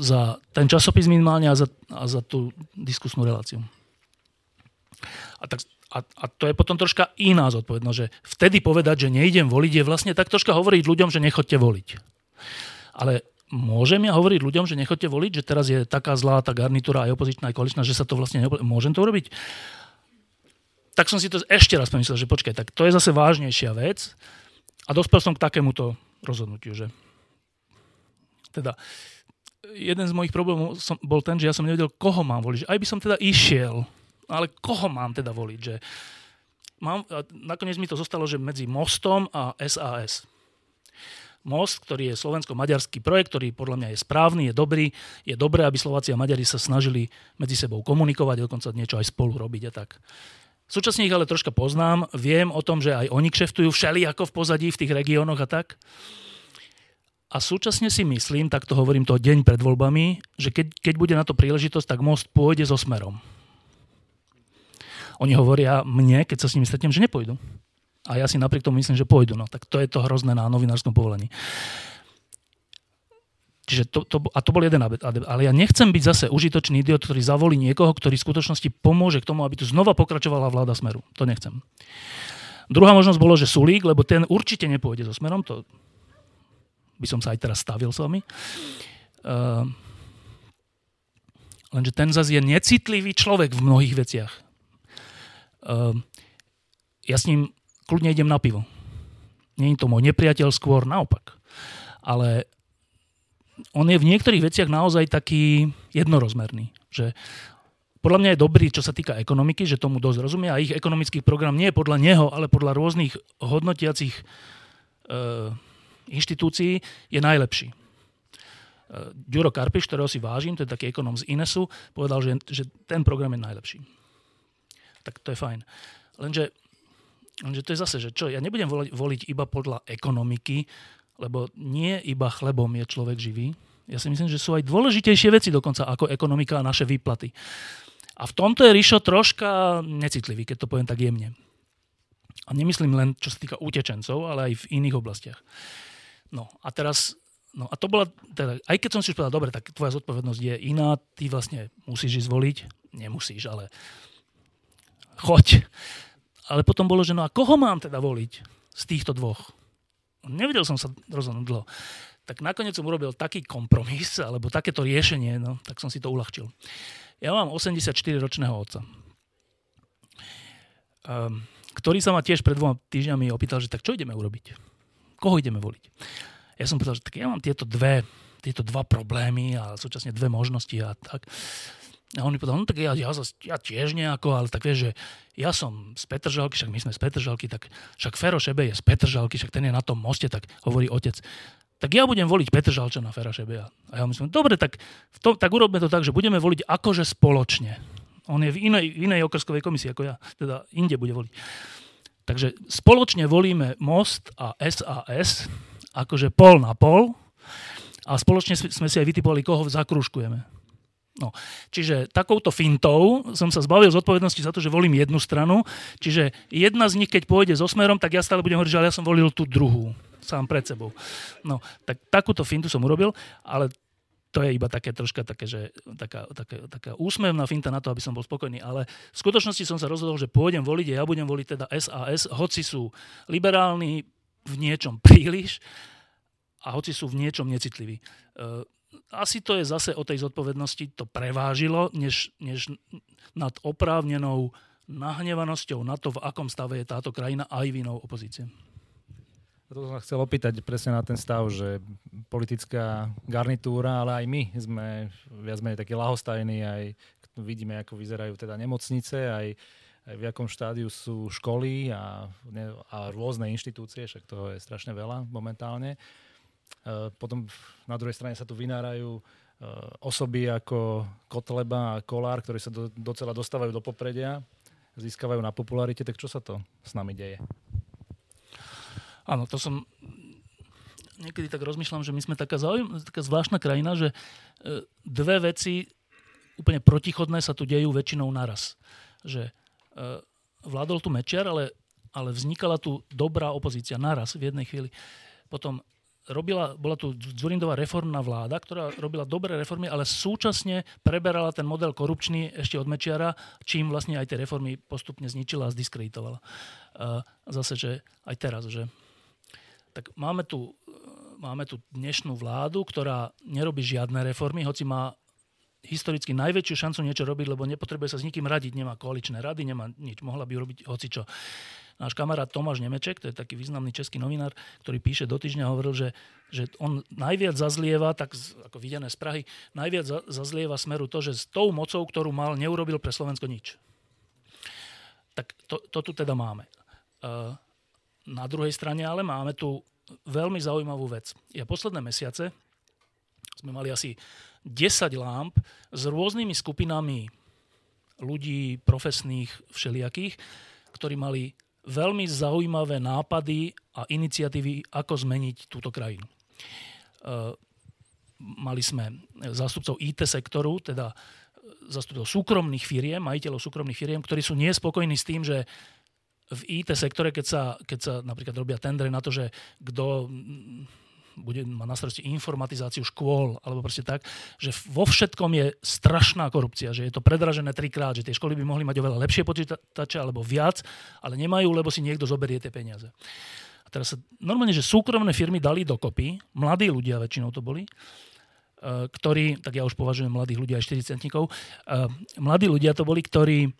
za ten časopis minimálne a za, a za tú diskusnú reláciu. A, tak, a, a to je potom troška iná zodpovednosť, že vtedy povedať, že neidem voliť, je vlastne tak troška hovoriť ľuďom, že nechodte voliť. Ale môžem ja hovoriť ľuďom, že nechodte voliť, že teraz je taká zlá tá garnitúra aj opozičná, aj koaličná, že sa to vlastne neopl- Môžem to urobiť? Tak som si to ešte raz pomyslel, že počkaj, tak to je zase vážnejšia vec a dospel som k takémuto rozhodnutiu, že teda jeden z mojich problémov som, bol ten, že ja som nevedel, koho mám voliť. Aj by som teda išiel, ale koho mám teda voliť. Že mám, nakoniec mi to zostalo, že medzi Mostom a SAS. Most, ktorý je slovensko-maďarský projekt, ktorý podľa mňa je správny, je dobrý. Je dobré, aby Slováci a Maďari sa snažili medzi sebou komunikovať, dokonca niečo aj spolu robiť a tak. Súčasne ich ale troška poznám, viem o tom, že aj oni kšeftujú všeli ako v pozadí v tých regiónoch a tak. A súčasne si myslím, tak to hovorím to deň pred voľbami, že keď, keď bude na to príležitosť, tak most pôjde so smerom. Oni hovoria mne, keď sa s nimi stretnem, že nepôjdu. A ja si napriek tomu myslím, že pôjdu. No, tak to je to hrozné na novinárskom povolení. Čiže to, to, a to bol jeden Ale ja nechcem byť zase užitočný idiot, ktorý zavolí niekoho, ktorý v skutočnosti pomôže k tomu, aby tu znova pokračovala vláda Smeru. To nechcem. Druhá možnosť bolo, že Sulík, lebo ten určite nepôjde so Smerom, to by som sa aj teraz stavil s vami. Uh, lenže ten zase je necitlivý človek v mnohých veciach. Uh, ja s ním kľudne idem na pivo. Je to môj nepriateľ, skôr naopak. Ale on je v niektorých veciach naozaj taký jednorozmerný. Že podľa mňa je dobrý, čo sa týka ekonomiky, že tomu dosť rozumie a ich ekonomický program nie je podľa neho, ale podľa rôznych hodnotiacich uh, inštitúcií je najlepší. E, Ďuro Karpiš, ktorého si vážim, to je taký ekonom z Inesu, povedal, že, že ten program je najlepší. Tak to je fajn. Lenže, lenže to je zase, že čo, ja nebudem voliť, voliť iba podľa ekonomiky, lebo nie iba chlebom je človek živý. Ja si myslím, že sú aj dôležitejšie veci dokonca ako ekonomika a naše výplaty. A v tomto je Ríšo troška necitlivý, keď to poviem tak jemne. A nemyslím len, čo sa týka utečencov, ale aj v iných oblastiach. No a teraz, no a to bola, teda, aj keď som si už povedal, dobre, tak tvoja zodpovednosť je iná, ty vlastne musíš ísť voliť, nemusíš, ale choď. Ale potom bolo, že no a koho mám teda voliť z týchto dvoch? Nevedel som sa rozhodnúť dlho. Tak nakoniec som urobil taký kompromis, alebo takéto riešenie, no, tak som si to uľahčil. Ja mám 84-ročného otca, um, ktorý sa ma tiež pred dvoma týždňami opýtal, že tak čo ideme urobiť? koho ideme voliť. Ja som povedal, že tak ja mám tieto dve, tieto dva problémy a súčasne dve možnosti a tak. A on mi povedal, no tak ja, ja, ja tiež nejako, ale tak vieš, že ja som z Petržalky, však my sme z Petržalky, tak však Fero Šebe je z Petržalky, však ten je na tom moste, tak hovorí otec. Tak ja budem voliť Petržalčana Fera Šebeja. A ja myslím, dobre, tak, v tom, tak urobme to tak, že budeme voliť akože spoločne. On je v inej, v inej okrskovej komisii ako ja, teda inde bude voliť. Takže spoločne volíme Most a SAS, akože pol na pol, a spoločne sme si aj vytipovali, koho zakružkujeme. No, čiže takouto fintou som sa zbavil zodpovednosti za to, že volím jednu stranu. Čiže jedna z nich, keď pôjde so smerom, tak ja stále budem hovoriť, že ja som volil tú druhú, sám pred sebou. No, tak takúto fintu som urobil, ale to je iba také troška také, že, taká, taká, taká úsmevná finta na to, aby som bol spokojný. Ale v skutočnosti som sa rozhodol, že pôjdem voliť a ja budem voliť teda SAS, hoci sú liberálni v niečom príliš a hoci sú v niečom necitliví. Asi to je zase o tej zodpovednosti, to prevážilo, než, než nad oprávnenou nahnevanosťou na to, v akom stave je táto krajina aj vinou opozície. To som chcel opýtať presne na ten stav, že politická garnitúra, ale aj my sme viac menej takí lahostajní, aj vidíme, ako vyzerajú teda nemocnice, aj, aj v akom štádiu sú školy a, a rôzne inštitúcie, však toho je strašne veľa momentálne. E, potom na druhej strane sa tu vynárajú e, osoby ako Kotleba a Kolár, ktorí sa do, docela dostávajú do popredia, získavajú na popularite, tak čo sa to s nami deje? Áno, to som niekedy tak rozmýšľam, že my sme taká, zaujím, taká zvláštna krajina, že e, dve veci úplne protichodné sa tu dejú väčšinou naraz. Že vládol tu Mečiar, ale, ale vznikala tu dobrá opozícia naraz v jednej chvíli. Potom robila, bola tu Dzurindová reformná vláda, ktorá robila dobré reformy, ale súčasne preberala ten model korupčný ešte od Mečiara, čím vlastne aj tie reformy postupne zničila a zdiskreditovala. E, zase, že aj teraz, že tak máme tu, máme tu dnešnú vládu, ktorá nerobí žiadne reformy, hoci má historicky najväčšiu šancu niečo robiť, lebo nepotrebuje sa s nikým radiť, nemá koaličné rady, nemá nič, mohla by urobiť čo. Náš kamarát Tomáš Nemeček, to je taký významný český novinár, ktorý píše do týždňa, hovoril, že, že on najviac zazlieva, tak ako videné z Prahy, najviac zazlieva smeru to, že s tou mocou, ktorú mal, neurobil pre Slovensko nič. Tak to, to tu teda máme. Uh, na druhej strane ale máme tu veľmi zaujímavú vec. Ja posledné mesiace sme mali asi 10 lámp s rôznymi skupinami ľudí, profesných, všelijakých, ktorí mali veľmi zaujímavé nápady a iniciatívy, ako zmeniť túto krajinu. E, mali sme zástupcov IT sektoru, teda zástupcov súkromných firiem, majiteľov súkromných firiem, ktorí sú nespokojní s tým, že v IT sektore, keď sa, keď sa napríklad robia tendre na to, že kto bude, má na starosti informatizáciu škôl, alebo proste tak, že vo všetkom je strašná korupcia, že je to predražené trikrát, že tie školy by mohli mať oveľa lepšie počítače alebo viac, ale nemajú, lebo si niekto zoberie tie peniaze. A teraz sa normálne, že súkromné firmy dali dokopy, mladí ľudia väčšinou to boli, eh, ktorí, tak ja už považujem mladých ľudí aj 40 eh, mladí ľudia to boli, ktorí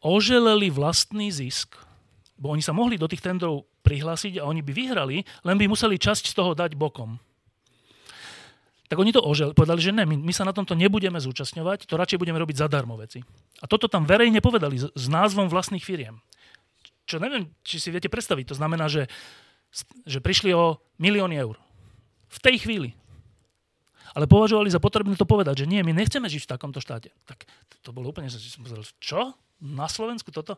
oželeli vlastný zisk, bo oni sa mohli do tých tendrov prihlásiť a oni by vyhrali, len by museli časť z toho dať bokom. Tak oni to ožel, povedali, že ne, my, my sa na tomto nebudeme zúčastňovať, to radšej budeme robiť zadarmo veci. A toto tam verejne povedali s, s názvom vlastných firiem. Čo neviem, či si viete predstaviť. To znamená, že, že prišli o milióny eur. V tej chvíli. Ale považovali za potrebné to povedať, že nie, my nechceme žiť v takomto štáte. Tak to bolo úplne, že som povedal, čo? Na Slovensku toto.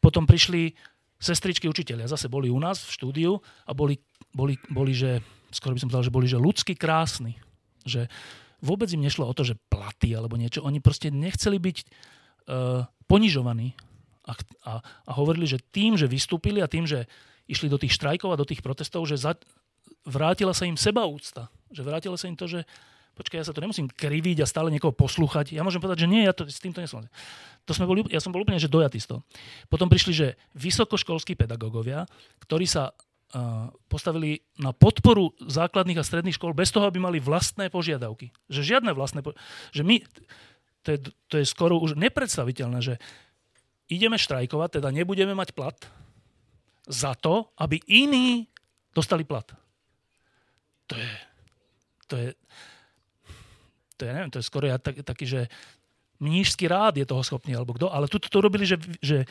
Potom prišli sestričky učiteľia, zase boli u nás v štúdiu a boli, boli, boli že, skoro by som povedal, že boli že ľudsky krásni. Že vôbec im nešlo o to, že platy alebo niečo. Oni proste nechceli byť uh, ponižovaní. A, a, a hovorili, že tým, že vystúpili a tým, že išli do tých štrajkov a do tých protestov, že za, vrátila sa im sebaúcta. Že vrátila sa im to, že počkaj, ja sa tu nemusím kriviť a stále niekoho poslúchať. Ja môžem povedať, že nie, ja to, s týmto nesúhlasím. To sme boli, ja som bol úplne že dojatý z toho. Potom prišli, že vysokoškolskí pedagógovia, ktorí sa uh, postavili na podporu základných a stredných škôl bez toho, aby mali vlastné požiadavky. Že žiadne vlastné po... že my, to je, to je skoro už nepredstaviteľné, že ideme štrajkovať, teda nebudeme mať plat za to, aby iní dostali plat. To je, to je, to je, neviem, to je skoro ja tak, taký, že mnížský rád je toho schopný, alebo kto, ale tuto to robili, že, že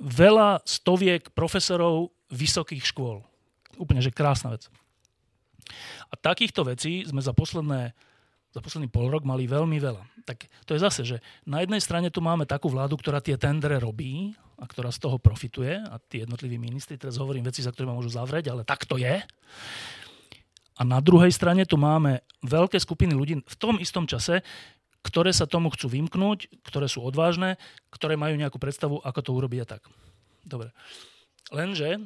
veľa stoviek profesorov vysokých škôl. Úplne, že krásna vec. A takýchto vecí sme za posledné za posledný pol rok mali veľmi veľa. Tak to je zase, že na jednej strane tu máme takú vládu, ktorá tie tendre robí a ktorá z toho profituje a tí jednotliví ministri, teraz hovorím veci, za ktoré ma môžu zavrieť, ale tak to je. A na druhej strane tu máme veľké skupiny ľudí v tom istom čase, ktoré sa tomu chcú vymknúť, ktoré sú odvážne, ktoré majú nejakú predstavu, ako to urobiť a tak. Dobre. Lenže e,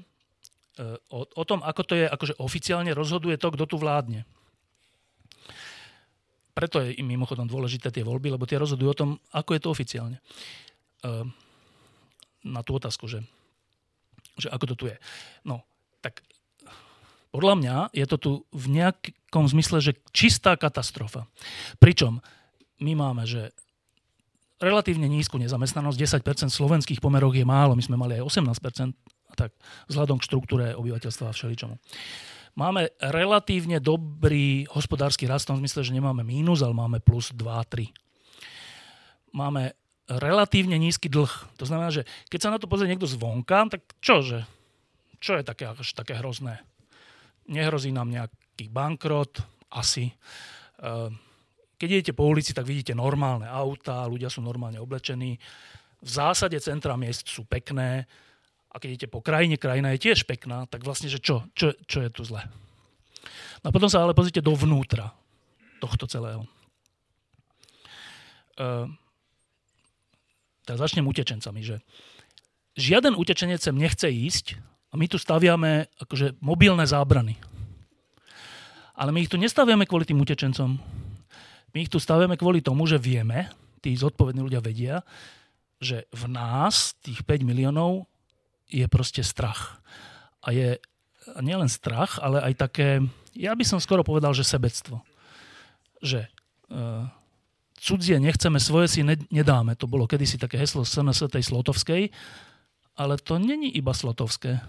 o, o tom, ako to je, akože oficiálne rozhoduje to, kto tu vládne. Preto je im mimochodom dôležité tie voľby, lebo tie rozhodujú o tom, ako je to oficiálne. E, na tú otázku, že, že ako to tu je. No, tak podľa mňa je to tu v nejakom zmysle, že čistá katastrofa. Pričom my máme, že relatívne nízku nezamestnanosť, 10% v slovenských pomeroch je málo, my sme mali aj 18%, a tak vzhľadom k štruktúre obyvateľstva a všeličomu. Máme relatívne dobrý hospodársky rast v tom zmysle, že nemáme mínus, ale máme plus 2-3. Máme relatívne nízky dlh. To znamená, že keď sa na to pozrie niekto zvonka, tak čože? Čo je také, až také hrozné? Nehrozí nám nejaký bankrot? Asi. Ehm, keď idete po ulici, tak vidíte normálne autá, ľudia sú normálne oblečení. V zásade centra miest sú pekné a keď idete po krajine, krajina je tiež pekná, tak vlastne, že čo? Čo, čo je tu zle? No a potom sa ale pozrite dovnútra tohto celého. Uh, tak začnem utečencami, že žiaden utečenec sem nechce ísť a my tu staviame akože mobilné zábrany. Ale my ich tu nestaviame kvôli tým utečencom. My ich tu staviame kvôli tomu, že vieme, tí zodpovední ľudia vedia, že v nás, tých 5 miliónov, je proste strach. A je nielen strach, ale aj také, ja by som skoro povedal, že sebectvo. Že uh, cudzie nechceme, svoje si nedáme. To bolo kedysi také heslo SNS tej Slotovskej, ale to není iba Slotovské.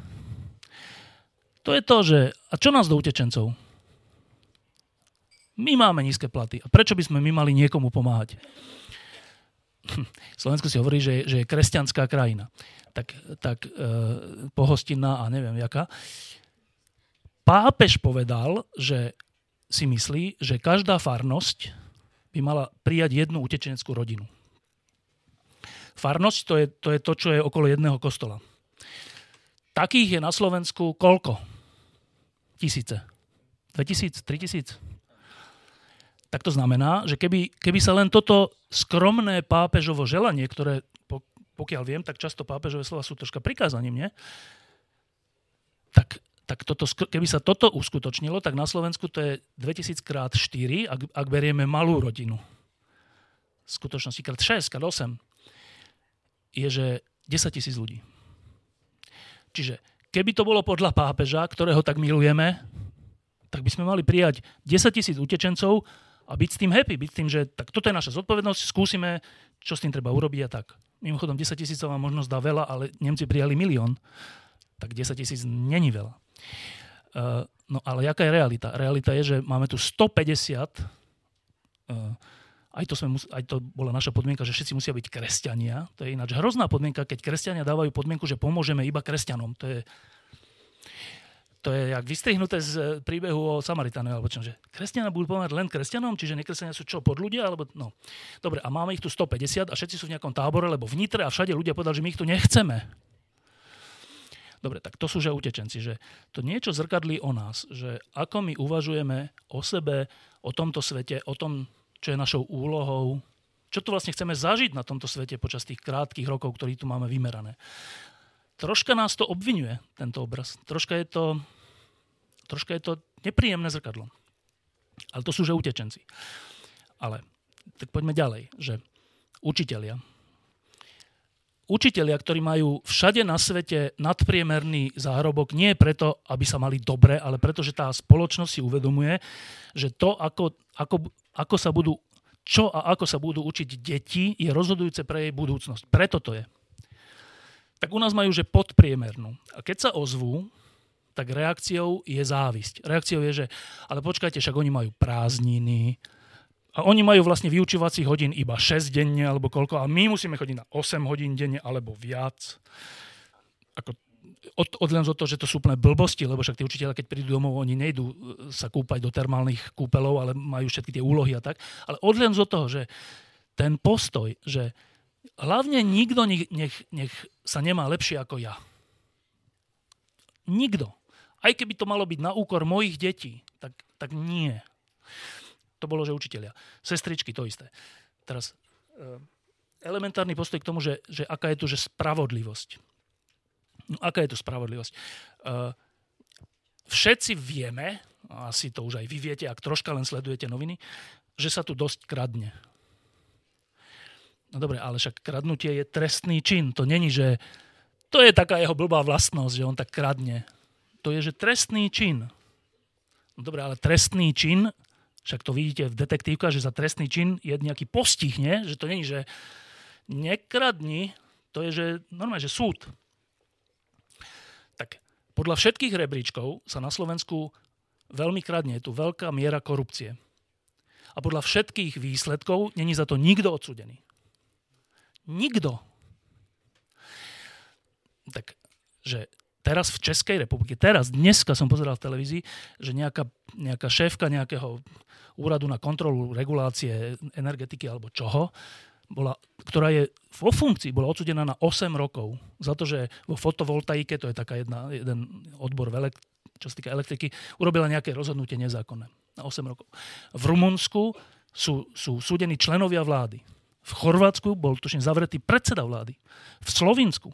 To je to, že a čo nás do utečencov? My máme nízke platy. A prečo by sme my mali niekomu pomáhať? <laughs> Slovensko si hovorí, že, že je kresťanská krajina. Tak, tak e, pohostinná a neviem jaká. Pápež povedal, že si myslí, že každá farnosť by mala prijať jednu utečeneckú rodinu. Farnosť to je, to je to, čo je okolo jedného kostola. Takých je na Slovensku koľko? Tisíce. 2000, 3000? Tak to znamená, že keby, keby sa len toto skromné pápežovo želanie, ktoré pokiaľ viem, tak často pápežové slova sú troška prikázaním, nie? Tak tak toto, keby sa toto uskutočnilo, tak na Slovensku to je 2000 krát 4, ak, ak berieme malú rodinu. V skutočnosti krát 6, krát 8 je, že 10 tisíc ľudí. Čiže keby to bolo podľa pápeža, ktorého tak milujeme, tak by sme mali prijať 10 tisíc utečencov a byť s tým happy, byť s tým, že tak toto je naša zodpovednosť, skúsime, čo s tým treba urobiť a tak. Mimochodom, 10 tisícov vám možno zdá veľa, ale Nemci prijali milión, tak 10 tisíc není veľa. Uh, no ale jaká je realita? Realita je, že máme tu 150, uh, aj to, sme, aj to bola naša podmienka, že všetci musia byť kresťania. To je ináč hrozná podmienka, keď kresťania dávajú podmienku, že pomôžeme iba kresťanom. To je, to je jak vystrihnuté z príbehu o Samaritane, alebo čo, že kresťania budú pomáhať len kresťanom, čiže nekresťania sú čo, pod ľudia, alebo no. Dobre, a máme ich tu 150 a všetci sú v nejakom tábore, lebo vnitre a všade ľudia povedali, že my ich tu nechceme. Dobre, tak to sú že utečenci, že to niečo zrkadlí o nás, že ako my uvažujeme o sebe, o tomto svete, o tom, čo je našou úlohou, čo tu vlastne chceme zažiť na tomto svete počas tých krátkých rokov, ktorí tu máme vymerané. Troška nás to obvinuje, tento obraz. Troška je to, troška je to nepríjemné zrkadlo. Ale to sú že utečenci. Ale tak poďme ďalej, že učitelia, učitelia, ktorí majú všade na svete nadpriemerný zárobok, nie preto, aby sa mali dobre, ale preto, že tá spoločnosť si uvedomuje, že to, ako, ako, ako sa budú, čo a ako sa budú učiť deti, je rozhodujúce pre jej budúcnosť. Preto to je. Tak u nás majú, že podpriemernú. A keď sa ozvú, tak reakciou je závisť. Reakciou je, že ale počkajte, však oni majú prázdniny, a oni majú vlastne vyučovacích hodín iba 6 denne alebo koľko, a my musíme chodiť na 8 hodín denne alebo viac. Ako od, odlen od že to sú úplne blbosti, lebo však tí učiteľe, keď prídu domov, oni nejdú e, sa kúpať do termálnych kúpelov, ale majú všetky tie úlohy a tak. Ale odlen od toho, že ten postoj, že hlavne nikto nech, nech, nech sa nemá lepšie ako ja. Nikto. Aj keby to malo byť na úkor mojich detí, tak, tak nie. To bolo, že učiteľia. Sestričky, to isté. Teraz e, elementárny postoj k tomu, že, že aká je tu že spravodlivosť. No, aká je tu spravodlivosť? E, všetci vieme, asi to už aj vy viete, ak troška len sledujete noviny, že sa tu dosť kradne. No dobre, ale však kradnutie je trestný čin. To není, že to je taká jeho blbá vlastnosť, že on tak kradne. To je, že trestný čin. No dobre, ale trestný čin, však to vidíte v detektívkach, že za trestný čin je nejaký postih, nie? Že to není, že nekradni, to je, že normálne, že súd. Tak podľa všetkých rebríčkov sa na Slovensku veľmi kradne. Je tu veľká miera korupcie. A podľa všetkých výsledkov není za to nikto odsudený. Nikto. Tak, že teraz v Českej republike, teraz, dneska som pozeral v televízii, že nejaká, nejaká šéfka nejakého úradu na kontrolu regulácie energetiky alebo čoho, bola, ktorá je vo funkcii, bola odsudená na 8 rokov za to, že vo fotovoltaike, to je taká jedna, jeden odbor, v elekt, čo sa týka elektriky, urobila nejaké rozhodnutie nezákonné na 8 rokov. V Rumunsku sú, sú súdení členovia vlády. V Chorvátsku bol tuším zavretý predseda vlády. V Slovinsku.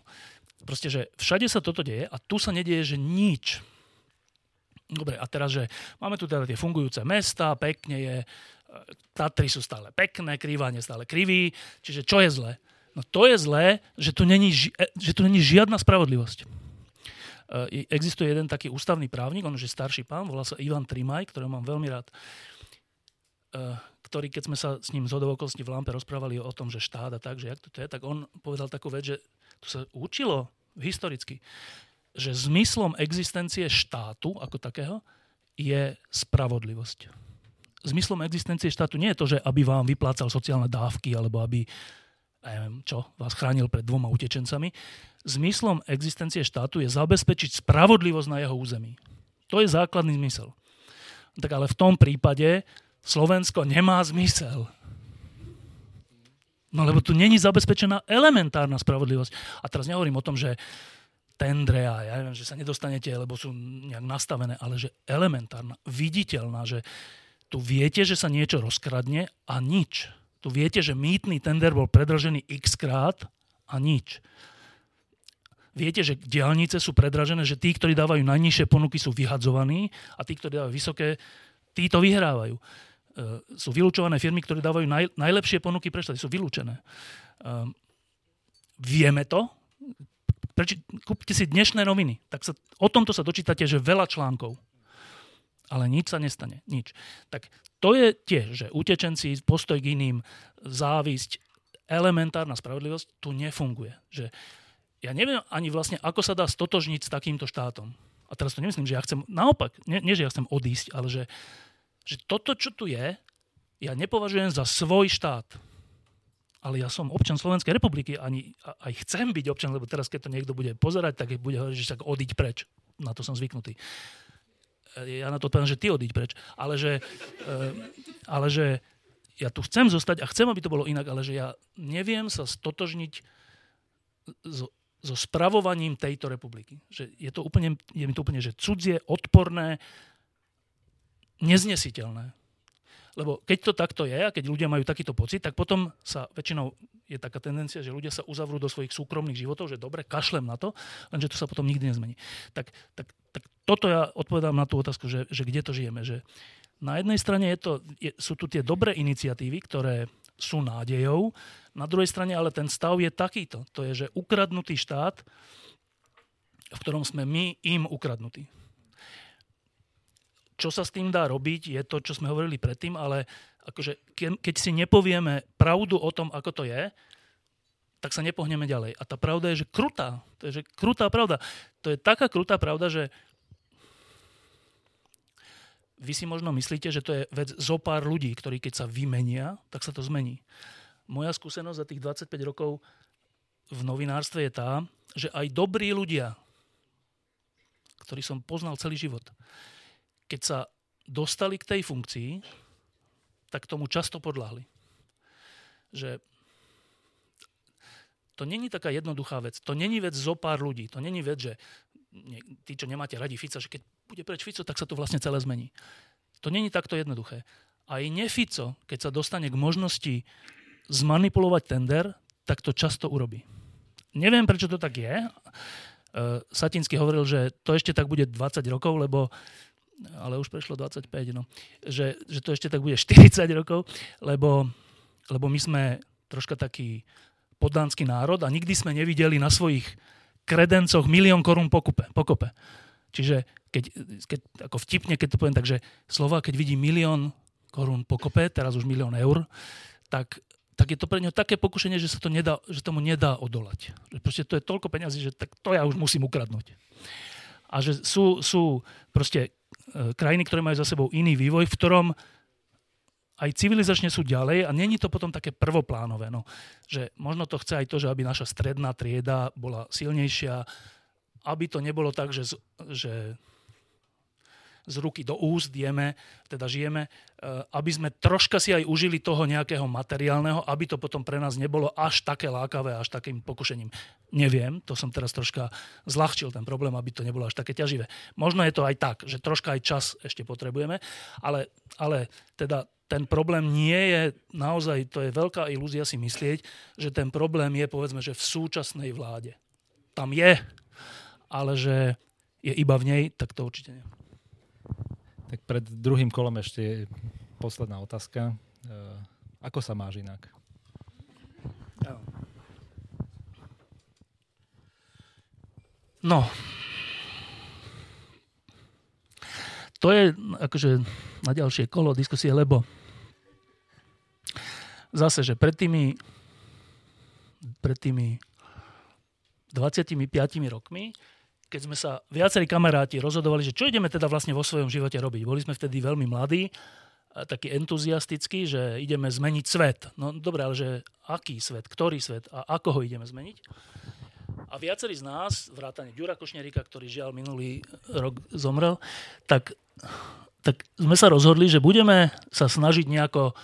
Proste, že všade sa toto deje a tu sa nedieje, že nič. Dobre, a teraz, že máme tu teda tie fungujúce mesta, pekne je, e, Tatry sú stále pekné, krývanie stále krivý, čiže čo je zlé? No to je zlé, že tu není, e, že tu není žiadna spravodlivosť. E, existuje jeden taký ústavný právnik, on už je starší pán, volá sa Ivan Trimaj, ktorého mám veľmi rád ktorý, keď sme sa s ním z hodovokosti v Lampe rozprávali o tom, že štát a tak, že jak to je, tak on povedal takú vec, že tu sa učilo historicky, že zmyslom existencie štátu ako takého je spravodlivosť. Zmyslom existencie štátu nie je to, že aby vám vyplácal sociálne dávky alebo aby neviem, čo, vás chránil pred dvoma utečencami. Zmyslom existencie štátu je zabezpečiť spravodlivosť na jeho území. To je základný zmysel. Tak ale v tom prípade Slovensko nemá zmysel. No lebo tu není zabezpečená elementárna spravodlivosť. A teraz nehovorím o tom, že tendre a ja neviem, že sa nedostanete, lebo sú nejak nastavené, ale že elementárna, viditeľná, že tu viete, že sa niečo rozkradne a nič. Tu viete, že mýtny tender bol predržený x krát a nič. Viete, že diálnice sú predražené, že tí, ktorí dávajú najnižšie ponuky, sú vyhadzovaní a tí, ktorí dávajú vysoké, tí to vyhrávajú. E, sú vylúčované firmy, ktoré dávajú naj, najlepšie ponuky pre štáty. Sú vylúčené. Um, vieme to. Preči, kúpte si dnešné noviny. Tak sa, o tomto sa dočítate, že veľa článkov. Ale nič sa nestane. Nič. Tak to je tiež, že utečenci, postoj k iným, závisť, elementárna spravodlivosť tu nefunguje. Že ja neviem ani vlastne, ako sa dá stotožniť s takýmto štátom. A teraz to nemyslím, že ja chcem, naopak, nie, nie že ja chcem odísť, ale že že toto, čo tu je, ja nepovažujem za svoj štát. Ale ja som občan Slovenskej republiky ani, aj chcem byť občan, lebo teraz, keď to niekto bude pozerať, tak bude hovoriť, že tak odiť preč. Na to som zvyknutý. Ja na to odpovedám, že ty odiť preč. Ale že, eh, ale že ja tu chcem zostať a chcem, aby to bolo inak, ale že ja neviem sa stotožniť so, so spravovaním tejto republiky. Že je, to úplne, je mi to úplne že cudzie, odporné, neznesiteľné. Lebo keď to takto je a keď ľudia majú takýto pocit, tak potom sa väčšinou je taká tendencia, že ľudia sa uzavrú do svojich súkromných životov, že dobre, kašlem na to, lenže to sa potom nikdy nezmení. Tak, tak, tak toto ja odpovedám na tú otázku, že, že kde to žijeme. Že na jednej strane je to, je, sú tu tie dobré iniciatívy, ktoré sú nádejou, na druhej strane ale ten stav je takýto. To je, že ukradnutý štát, v ktorom sme my im ukradnutí čo sa s tým dá robiť, je to, čo sme hovorili predtým, ale akože keď si nepovieme pravdu o tom, ako to je, tak sa nepohneme ďalej. A tá pravda je, že krutá. To je, že krutá pravda. To je taká krutá pravda, že vy si možno myslíte, že to je vec zo pár ľudí, ktorí keď sa vymenia, tak sa to zmení. Moja skúsenosť za tých 25 rokov v novinárstve je tá, že aj dobrí ľudia, ktorí som poznal celý život, keď sa dostali k tej funkcii, tak tomu často podľahli. Že To není taká jednoduchá vec. To není vec zo pár ľudí. To není vec, že tí, čo nemáte radi Fica, že keď bude preč Fico, tak sa to vlastne celé zmení. To není takto jednoduché. Aj nefico, keď sa dostane k možnosti zmanipulovať tender, tak to často urobí. Neviem, prečo to tak je. Uh, Satinsky hovoril, že to ešte tak bude 20 rokov, lebo ale už prešlo 25, no, že, že to ešte tak bude 40 rokov, lebo, lebo my sme troška taký poddánsky národ a nikdy sme nevideli na svojich kredencoch milión korún pokupe, pokope. Čiže keď, keď, ako vtipne, keď to poviem tak, že slova, keď vidí milión korún pokope, teraz už milión eur, tak, tak je to pre neho také pokušenie, že sa to nedá, že tomu nedá odolať. Že proste to je toľko peňazí, že tak to ja už musím ukradnúť. A že sú, sú proste krajiny, ktoré majú za sebou iný vývoj, v ktorom aj civilizačne sú ďalej a není to potom také prvoplánové. No, že možno to chce aj to, že aby naša stredná trieda bola silnejšia, aby to nebolo tak, že, že z ruky do úst jeme, teda žijeme, eh, aby sme troška si aj užili toho nejakého materiálneho, aby to potom pre nás nebolo až také lákavé, až takým pokušením. Neviem, to som teraz troška zľahčil ten problém, aby to nebolo až také ťaživé. Možno je to aj tak, že troška aj čas ešte potrebujeme, ale, ale teda ten problém nie je naozaj, to je veľká ilúzia si myslieť, že ten problém je povedzme, že v súčasnej vláde. Tam je, ale že je iba v nej, tak to určite nie. Tak pred druhým kolom ešte posledná otázka. E, ako sa máš inak? No. To je akože na ďalšie kolo diskusie, lebo zase, že pred tými, pred tými 25 rokmi keď sme sa viacerí kamaráti rozhodovali, že čo ideme teda vlastne vo svojom živote robiť. Boli sme vtedy veľmi mladí, taký entuziastický, že ideme zmeniť svet. No dobre, ale že aký svet, ktorý svet a ako ho ideme zmeniť? A viacerí z nás, vrátane Ďura Košnerika, ktorý žiaľ minulý rok zomrel, tak, tak sme sa rozhodli, že budeme sa snažiť nejako,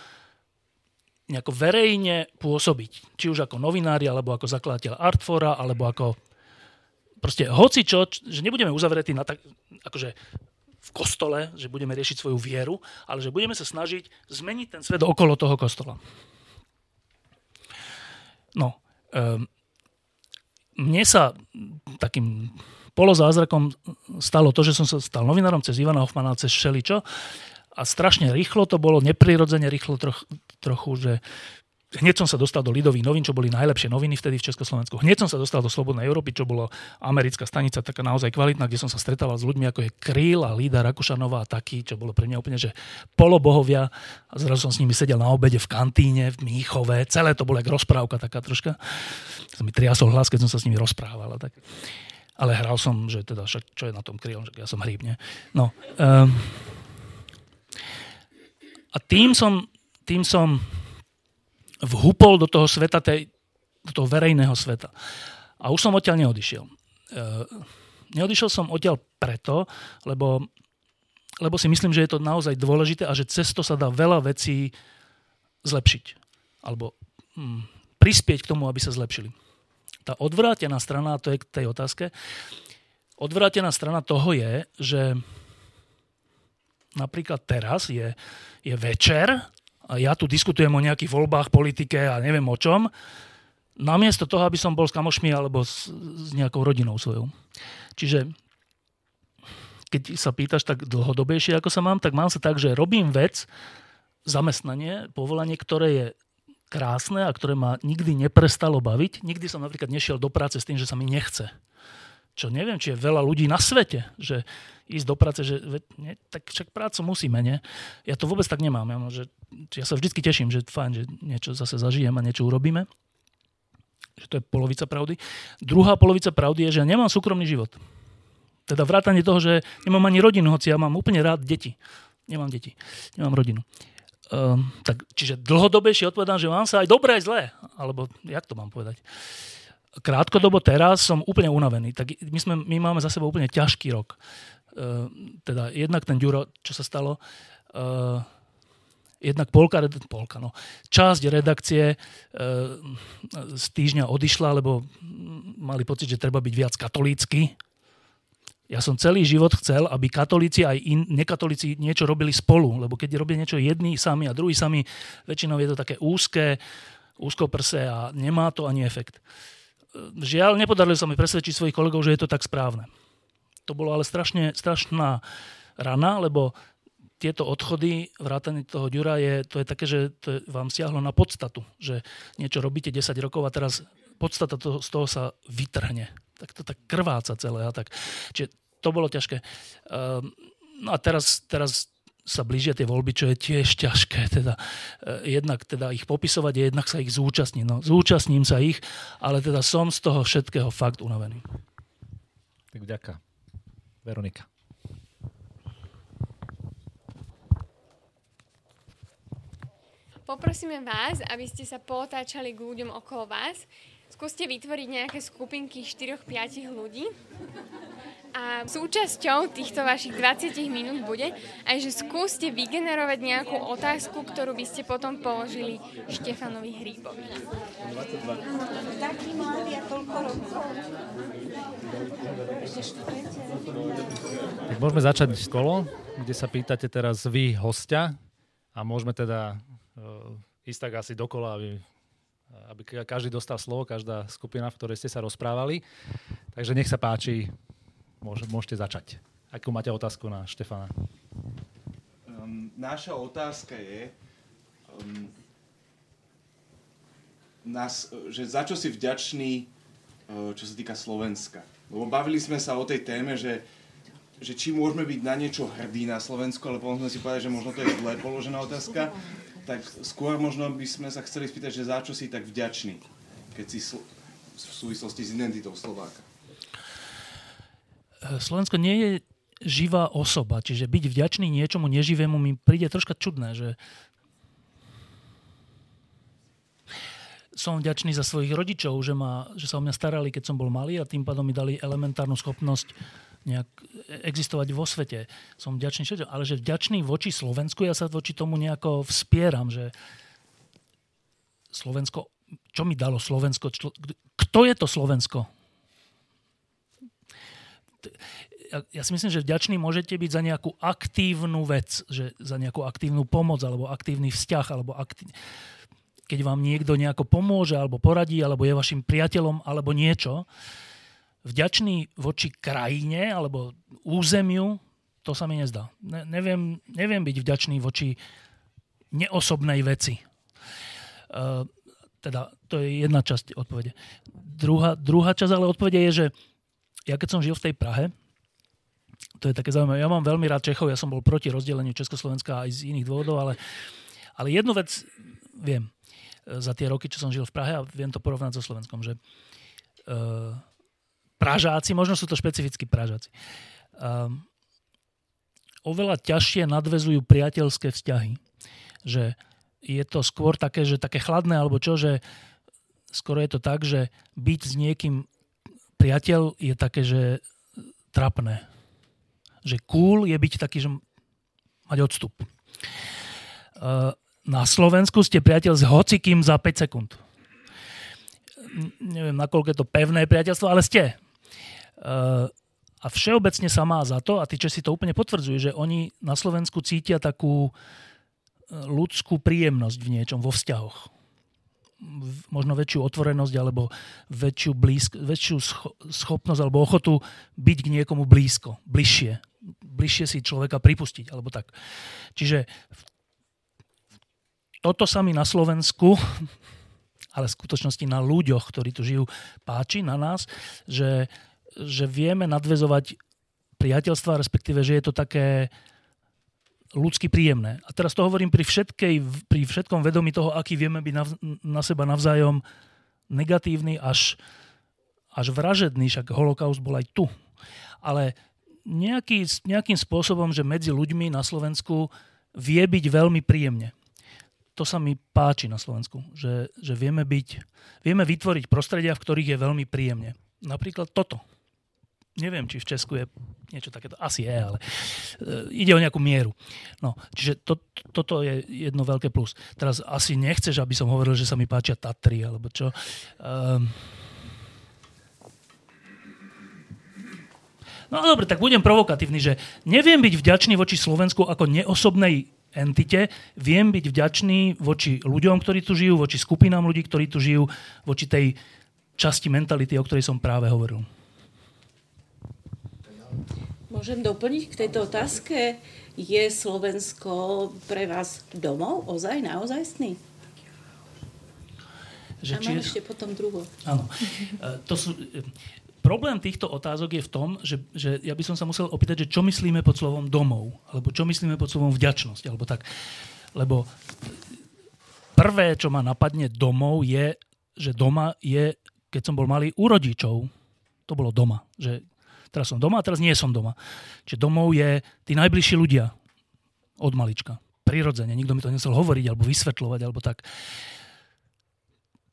nejako verejne pôsobiť. Či už ako novinári, alebo ako zakladateľ Artfora, alebo ako proste hoci čo, že nebudeme uzavretí na tak, akože v kostole, že budeme riešiť svoju vieru, ale že budeme sa snažiť zmeniť ten svet okolo toho kostola. No, um, mne sa takým polozázrakom stalo to, že som sa stal novinárom cez Ivana Hoffmana, cez Šeličo a strašne rýchlo to bolo, neprirodzene rýchlo troch, trochu, že Hneď som sa dostal do Lidových novín, čo boli najlepšie noviny vtedy v Československu. Hneď som sa dostal do Slobodnej Európy, čo bolo americká stanica, taká naozaj kvalitná, kde som sa stretával s ľuďmi ako je Kryl a Lída Rakušanová a taký, čo bolo pre mňa úplne, že polobohovia. A zrazu som s nimi sedel na obede v kantíne, v Míchove. Celé to bola rozprávka taká troška. Som mi triasol hlas, keď som sa s nimi rozprával. Tak. Ale hral som, že teda, však, čo je na tom Kryl, ja som hríbne. No. Um, a tým som, tým som vhupol do toho sveta, tej, do toho verejného sveta. A už som odtiaľ neodišiel. E, neodišiel som odtiaľ preto, lebo, lebo si myslím, že je to naozaj dôležité a že cez to sa dá veľa vecí zlepšiť. Alebo hm, prispieť k tomu, aby sa zlepšili. Tá odvrátená strana, to je k tej otázke, odvrátená strana toho je, že napríklad teraz je, je večer ja tu diskutujem o nejakých voľbách, politike a neviem o čom, namiesto toho, aby som bol s kamošmi alebo s, s nejakou rodinou svojou. Čiže keď sa pýtaš tak dlhodobejšie, ako sa mám, tak mám sa tak, že robím vec, zamestnanie, povolanie, ktoré je krásne a ktoré ma nikdy neprestalo baviť. Nikdy som napríklad nešiel do práce s tým, že sa mi nechce čo neviem, či je veľa ľudí na svete, že ísť do práce, že nie, tak však prácu musíme, nie? Ja to vôbec tak nemám. Ja, že, ja sa vždy teším, že fajn, že niečo zase zažijem a niečo urobíme. Že to je polovica pravdy. Druhá polovica pravdy je, že ja nemám súkromný život. Teda vrátanie toho, že nemám ani rodinu, hoci ja mám úplne rád deti. Nemám deti, nemám rodinu. Um, tak, čiže dlhodobejšie odpovedám, že mám sa aj dobré, aj zlé. Alebo jak to mám povedať? Uh, krátkodobo teraz som úplne unavený. Tak my, sme, my máme za sebou úplne ťažký rok. Uh, teda jednak ten Ďuro, čo sa stalo, uh, jednak polka, polka no, časť redakcie e, z týždňa odišla, lebo mali pocit, že treba byť viac katolícky. Ja som celý život chcel, aby katolíci aj in, nekatolíci niečo robili spolu, lebo keď robia niečo jedni sami a druhý sami, väčšinou je to také úzke, úzkoprse a nemá to ani efekt. Žiaľ, nepodarilo sa mi presvedčiť svojich kolegov, že je to tak správne. To bolo ale strašne, strašná rana, lebo tieto odchody, vrátane toho Ďura, je, to je také, že to je, vám siahlo na podstatu, že niečo robíte 10 rokov a teraz podstata toho, z toho sa vytrhne tak to tak krváca celé. A tak. Čiže to bolo ťažké. Um, no a teraz, teraz sa blížia tie voľby, čo je tiež ťažké. Teda, uh, jednak teda ich popisovať a jednak sa ich zúčastniť. No, zúčastním sa ich, ale teda som z toho všetkého fakt unavený. Tak vďaka. Veronika. Poprosíme vás, aby ste sa potáčali k ľuďom okolo vás Skúste vytvoriť nejaké skupinky 4-5 ľudí. A súčasťou týchto vašich 20 minút bude aj, že skúste vygenerovať nejakú otázku, ktorú by ste potom položili Štefanovi Hríbovi. 22. Taký mladý a toľko rokov. Tak môžeme začať kolo, kde sa pýtate teraz vy hostia a môžeme teda uh, ísť tak asi dokola, aby aby každý dostal slovo, každá skupina, v ktorej ste sa rozprávali. Takže nech sa páči, môžete začať. Akú máte otázku na Štefana? Um, naša otázka je, um, nás, že za čo si vďačný, uh, čo sa týka Slovenska. Lebo bavili sme sa o tej téme, že, že či môžeme byť na niečo hrdí na Slovensku, ale potom sme si povedali, že možno to je zle položená otázka tak skôr možno by sme sa chceli spýtať, že za čo si tak vďačný, keď si sl- v súvislosti s identitou Slováka. Slovensko nie je živá osoba, čiže byť vďačný niečomu neživému mi príde troška čudné, že som vďačný za svojich rodičov, že, ma, že sa o mňa starali, keď som bol malý a tým pádom mi dali elementárnu schopnosť nejak existovať vo svete. Som vďačný všetko, ale že vďačný voči Slovensku, ja sa voči tomu nejako vspieram, že Slovensko, čo mi dalo Slovensko? Kto je to Slovensko? Ja, ja si myslím, že vďačný môžete byť za nejakú aktívnu vec, že za nejakú aktívnu pomoc, alebo aktívny vzťah, alebo aktív... keď vám niekto nejako pomôže, alebo poradí, alebo je vašim priateľom, alebo niečo vďačný voči krajine alebo územiu, to sa mi nezdá. Ne, neviem, neviem byť vďačný voči neosobnej veci. Uh, teda to je jedna časť odpovede. Druhá, druhá časť ale odpovede je, že ja keď som žil v tej Prahe, to je také zaujímavé, ja mám veľmi rád Čechov, ja som bol proti rozdeleniu Československa aj z iných dôvodov, ale, ale jednu vec viem za tie roky, čo som žil v Prahe a viem to porovnať so Slovenskom, že uh, Pražáci, možno sú to špecificky Pražáci, um, oveľa ťažšie nadvezujú priateľské vzťahy. Že je to skôr také, že také chladné, alebo čo, že skoro je to tak, že byť s niekým priateľ je také, že trapné. Že cool je byť taký, že mať odstup. Uh, na Slovensku ste priateľ s hocikým za 5 sekúnd. Neviem, nakoľko je to pevné priateľstvo, ale ste. Eh, a všeobecne sa má za to, a tí Česi to úplne potvrdzujú, že oni na Slovensku cítia takú eh, ľudskú príjemnosť v niečom, vo vzťahoch. Možno väčšiu otvorenosť alebo väčšiu, blízk, väčšiu schopnosť alebo ochotu byť k niekomu blízko, bližšie. Bližšie si človeka pripustiť, alebo tak. Čiže toto sa mi na Slovensku <laughs> ale v skutočnosti na ľuďoch, ktorí tu žijú, páči na nás, že že vieme nadvezovať priateľstva, respektíve, že je to také ľudsky príjemné. A teraz to hovorím pri, všetkej, pri všetkom vedomí toho, aký vieme byť na, na seba navzájom negatívny až, až vražedný, však holokaust bol aj tu. Ale nejaký, nejakým spôsobom, že medzi ľuďmi na Slovensku vie byť veľmi príjemne. To sa mi páči na Slovensku, že, že vieme, byť, vieme vytvoriť prostredia, v ktorých je veľmi príjemne. Napríklad toto neviem, či v Česku je niečo takéto, asi je, ale uh, ide o nejakú mieru. No, čiže to, toto je jedno veľké plus. Teraz asi nechceš, aby som hovoril, že sa mi páčia Tatry, alebo čo. Um, No dobre, tak budem provokatívny, že neviem byť vďačný voči Slovensku ako neosobnej entite, viem byť vďačný voči ľuďom, ktorí tu žijú, voči skupinám ľudí, ktorí tu žijú, voči tej časti mentality, o ktorej som práve hovoril. Môžem doplniť k tejto otázke? Je Slovensko pre vás domov ozaj, naozajstný? Že A mám je... ešte potom druho. Áno. E, to sú, problém týchto otázok je v tom, že, že ja by som sa musel opýtať, že čo myslíme pod slovom domov, alebo čo myslíme pod slovom vďačnosť, alebo tak. Lebo prvé, čo ma napadne domov, je, že doma je keď som bol malý u rodičov, to bolo doma. Že teraz som doma a teraz nie som doma. Čiže domov je tí najbližší ľudia od malička. Prirodzene. Nikto mi to nesel hovoriť alebo vysvetľovať alebo tak.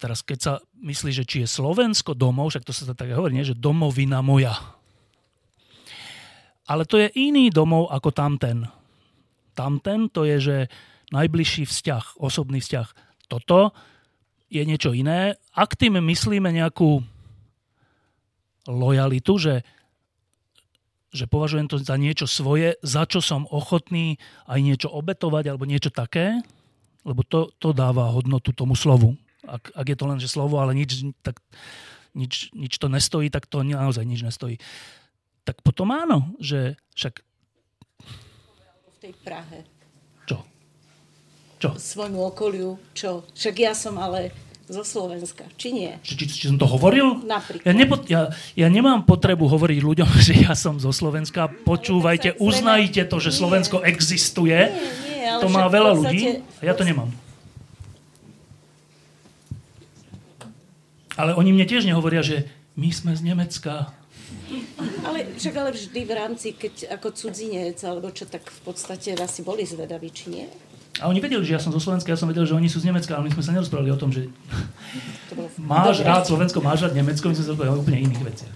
Teraz keď sa myslí, že či je Slovensko domov, však to sa tak hovorí, nie? že domovina moja. Ale to je iný domov ako tamten. Tamten to je, že najbližší vzťah, osobný vzťah. Toto je niečo iné. Ak tým myslíme nejakú lojalitu, že, že považujem to za niečo svoje, za čo som ochotný aj niečo obetovať alebo niečo také, lebo to, to dáva hodnotu tomu slovu. Ak, ak je to len, že slovo, ale nič, tak, nič, nič to nestojí, tak to naozaj nič nestojí. Tak potom áno, že však... V tej Prahe. Čo? Čo? Svojmu okoliu, čo? Však ja som ale zo Slovenska, či nie? Či, či, či som to hovoril? Napríklad. Ja, nepo, ja, ja nemám potrebu hovoriť ľuďom, <laughs> že ja som zo Slovenska. Počúvajte, uznajte to, že Slovensko existuje. Nie, nie, ale to má veľa ľudí a ja to nemám. Ale oni mne tiež nehovoria, že my sme z Nemecka. Ale však ale vždy v rámci, keď ako cudzinec, alebo čo, tak v podstate asi boli zvedaví, či nie? A oni vedeli, že ja som zo Slovenska, ja som vedel, že oni sú z Nemecka, ale my sme sa nerozprávali o tom, že <laughs> máš rád Slovensko, máš rád Nemecko, my sme sa rozprávali o úplne iných veciach.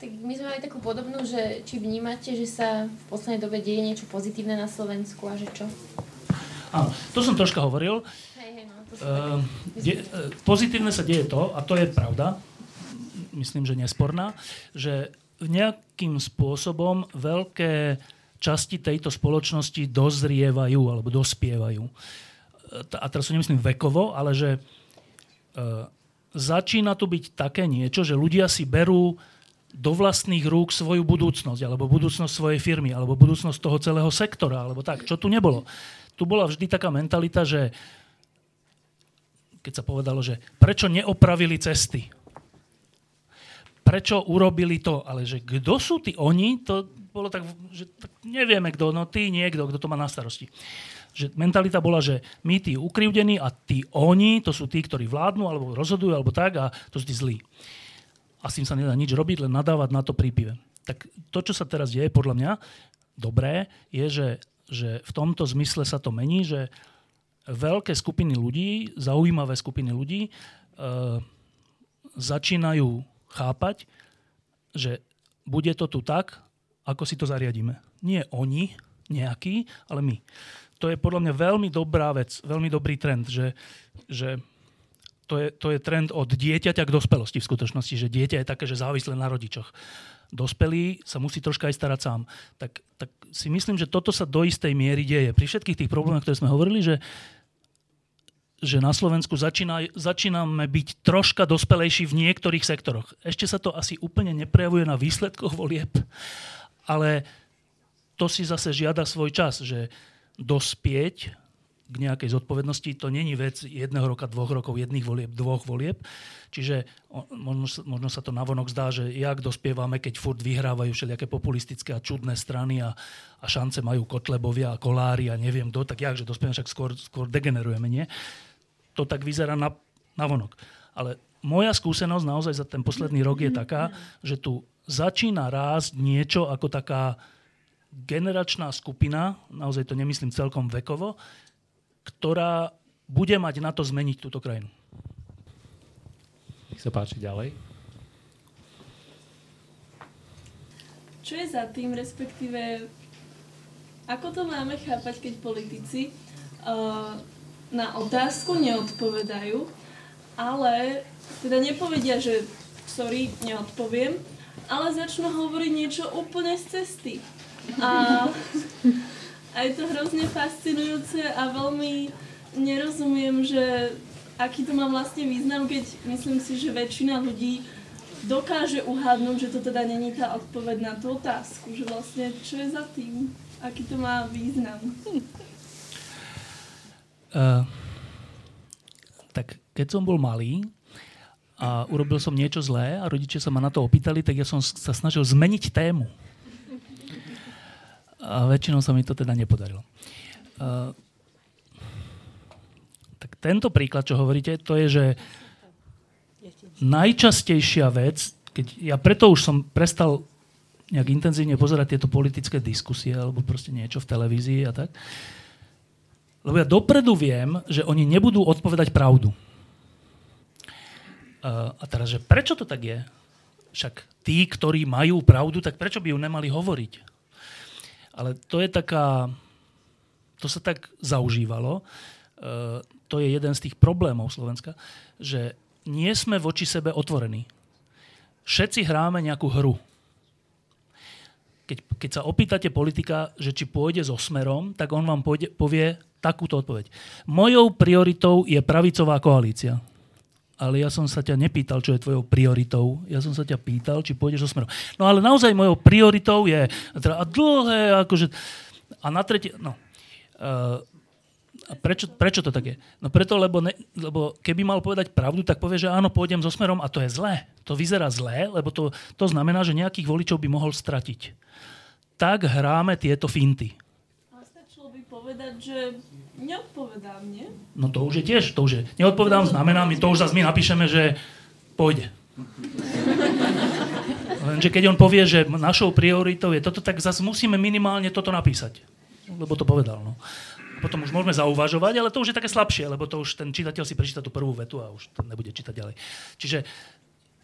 Tak my sme mali takú podobnú, že či vnímate, že sa v poslednej dobe deje niečo pozitívne na Slovensku a že čo? Áno, to som troška hovoril. Hej, hej, no, to uh, de, uh, pozitívne sa deje to, a to je pravda, myslím, že nesporná, že nejakým spôsobom veľké časti tejto spoločnosti dozrievajú alebo dospievajú. A teraz to nemyslím vekovo, ale že e, začína tu byť také niečo, že ľudia si berú do vlastných rúk svoju budúcnosť, alebo budúcnosť svojej firmy, alebo budúcnosť toho celého sektora, alebo tak, čo tu nebolo. Tu bola vždy taká mentalita, že keď sa povedalo, že prečo neopravili cesty, prečo urobili to, ale že kto sú tí oni, to bolo tak, že tak nevieme kto, no ty niekto, kto to má na starosti. Že mentalita bola, že my tí ukrivdení a tí oni, to sú tí, ktorí vládnu alebo rozhodujú alebo tak a to sú tí zlí. A s tým sa nedá nič robiť, len nadávať na to prípive. Tak to, čo sa teraz deje, podľa mňa, dobré, je, že, že v tomto zmysle sa to mení, že veľké skupiny ľudí, zaujímavé skupiny ľudí e, začínajú chápať, že bude to tu tak, ako si to zariadíme. Nie oni, nejaký, ale my. To je podľa mňa veľmi dobrá vec, veľmi dobrý trend, že, že to, je, to je trend od dieťaťa k dospelosti v skutočnosti, že dieťa je také, že závislé na rodičoch. Dospelý sa musí troška aj starať sám. Tak, tak si myslím, že toto sa do istej miery deje. Pri všetkých tých problémoch, ktoré sme hovorili, že že na Slovensku začína, začíname byť troška dospelejší v niektorých sektoroch. Ešte sa to asi úplne neprejavuje na výsledkoch volieb, ale to si zase žiada svoj čas, že dospieť k nejakej zodpovednosti, to není vec jedného roka, dvoch rokov, jedných volieb, dvoch volieb. Čiže možno, možno sa to navonok zdá, že jak dospievame, keď furt vyhrávajú všelijaké populistické a čudné strany a, a šance majú Kotlebovia a Kolári a neviem kto, tak jak, že dospievame, však skôr, skôr degenerujeme, nie? To tak vyzerá na, navonok. Ale moja skúsenosť naozaj za ten posledný rok je taká, že tu začína rásť niečo ako taká generačná skupina, naozaj to nemyslím celkom vekovo, ktorá bude mať na to zmeniť túto krajinu. Nech sa páči ďalej. čo je za tým, respektíve ako to máme chápať, keď politici uh, na otázku neodpovedajú, ale teda nepovedia, že sorry, neodpoviem, ale začnú hovoriť niečo úplne z cesty. A, a je to hrozne fascinujúce a veľmi nerozumiem, že aký to má vlastne význam, keď myslím si, že väčšina ľudí dokáže uhádnuť, že to teda není tá odpoveď na tú otázku, že vlastne čo je za tým, aký to má význam. <laughs> Uh, tak keď som bol malý a urobil som niečo zlé a rodičia sa ma na to opýtali, tak ja som sa snažil zmeniť tému. A väčšinou sa mi to teda nepodarilo. Uh, tak tento príklad, čo hovoríte, to je, že najčastejšia vec, keď ja preto už som prestal nejak intenzívne pozerať tieto politické diskusie alebo proste niečo v televízii a tak, lebo ja dopredu viem, že oni nebudú odpovedať pravdu. Uh, a teraz, že prečo to tak je? Však tí, ktorí majú pravdu, tak prečo by ju nemali hovoriť? Ale to je taká... To sa tak zaužívalo. Uh, to je jeden z tých problémov Slovenska, že nie sme voči sebe otvorení. Všetci hráme nejakú hru. Keď, keď sa opýtate politika, že či pôjde so smerom, tak on vám pôjde, povie takúto odpoveď. Mojou prioritou je pravicová koalícia. Ale ja som sa ťa nepýtal, čo je tvojou prioritou. Ja som sa ťa pýtal, či pôjdeš so smerom. No ale naozaj mojou prioritou je a dlhé, akože... A na tretie... No, uh, a prečo, prečo to tak je? No preto, lebo, ne, lebo keby mal povedať pravdu, tak povie, že áno, pôjdem so smerom a to je zlé. To vyzerá zlé, lebo to, to znamená, že nejakých voličov by mohol stratiť. Tak hráme tieto finty. A stačilo by povedať, že neodpovedám, nie? No to už je tiež, to už je. Neodpovedám znamená, my to už zase my napíšeme, že pôjde. <laughs> Lenže keď on povie, že našou prioritou je toto, tak zase musíme minimálne toto napísať. Lebo to povedal. No potom už môžeme zauvažovať, ale to už je také slabšie, lebo to už ten čitateľ si prečíta tú prvú vetu a už to nebude čítať ďalej. Čiže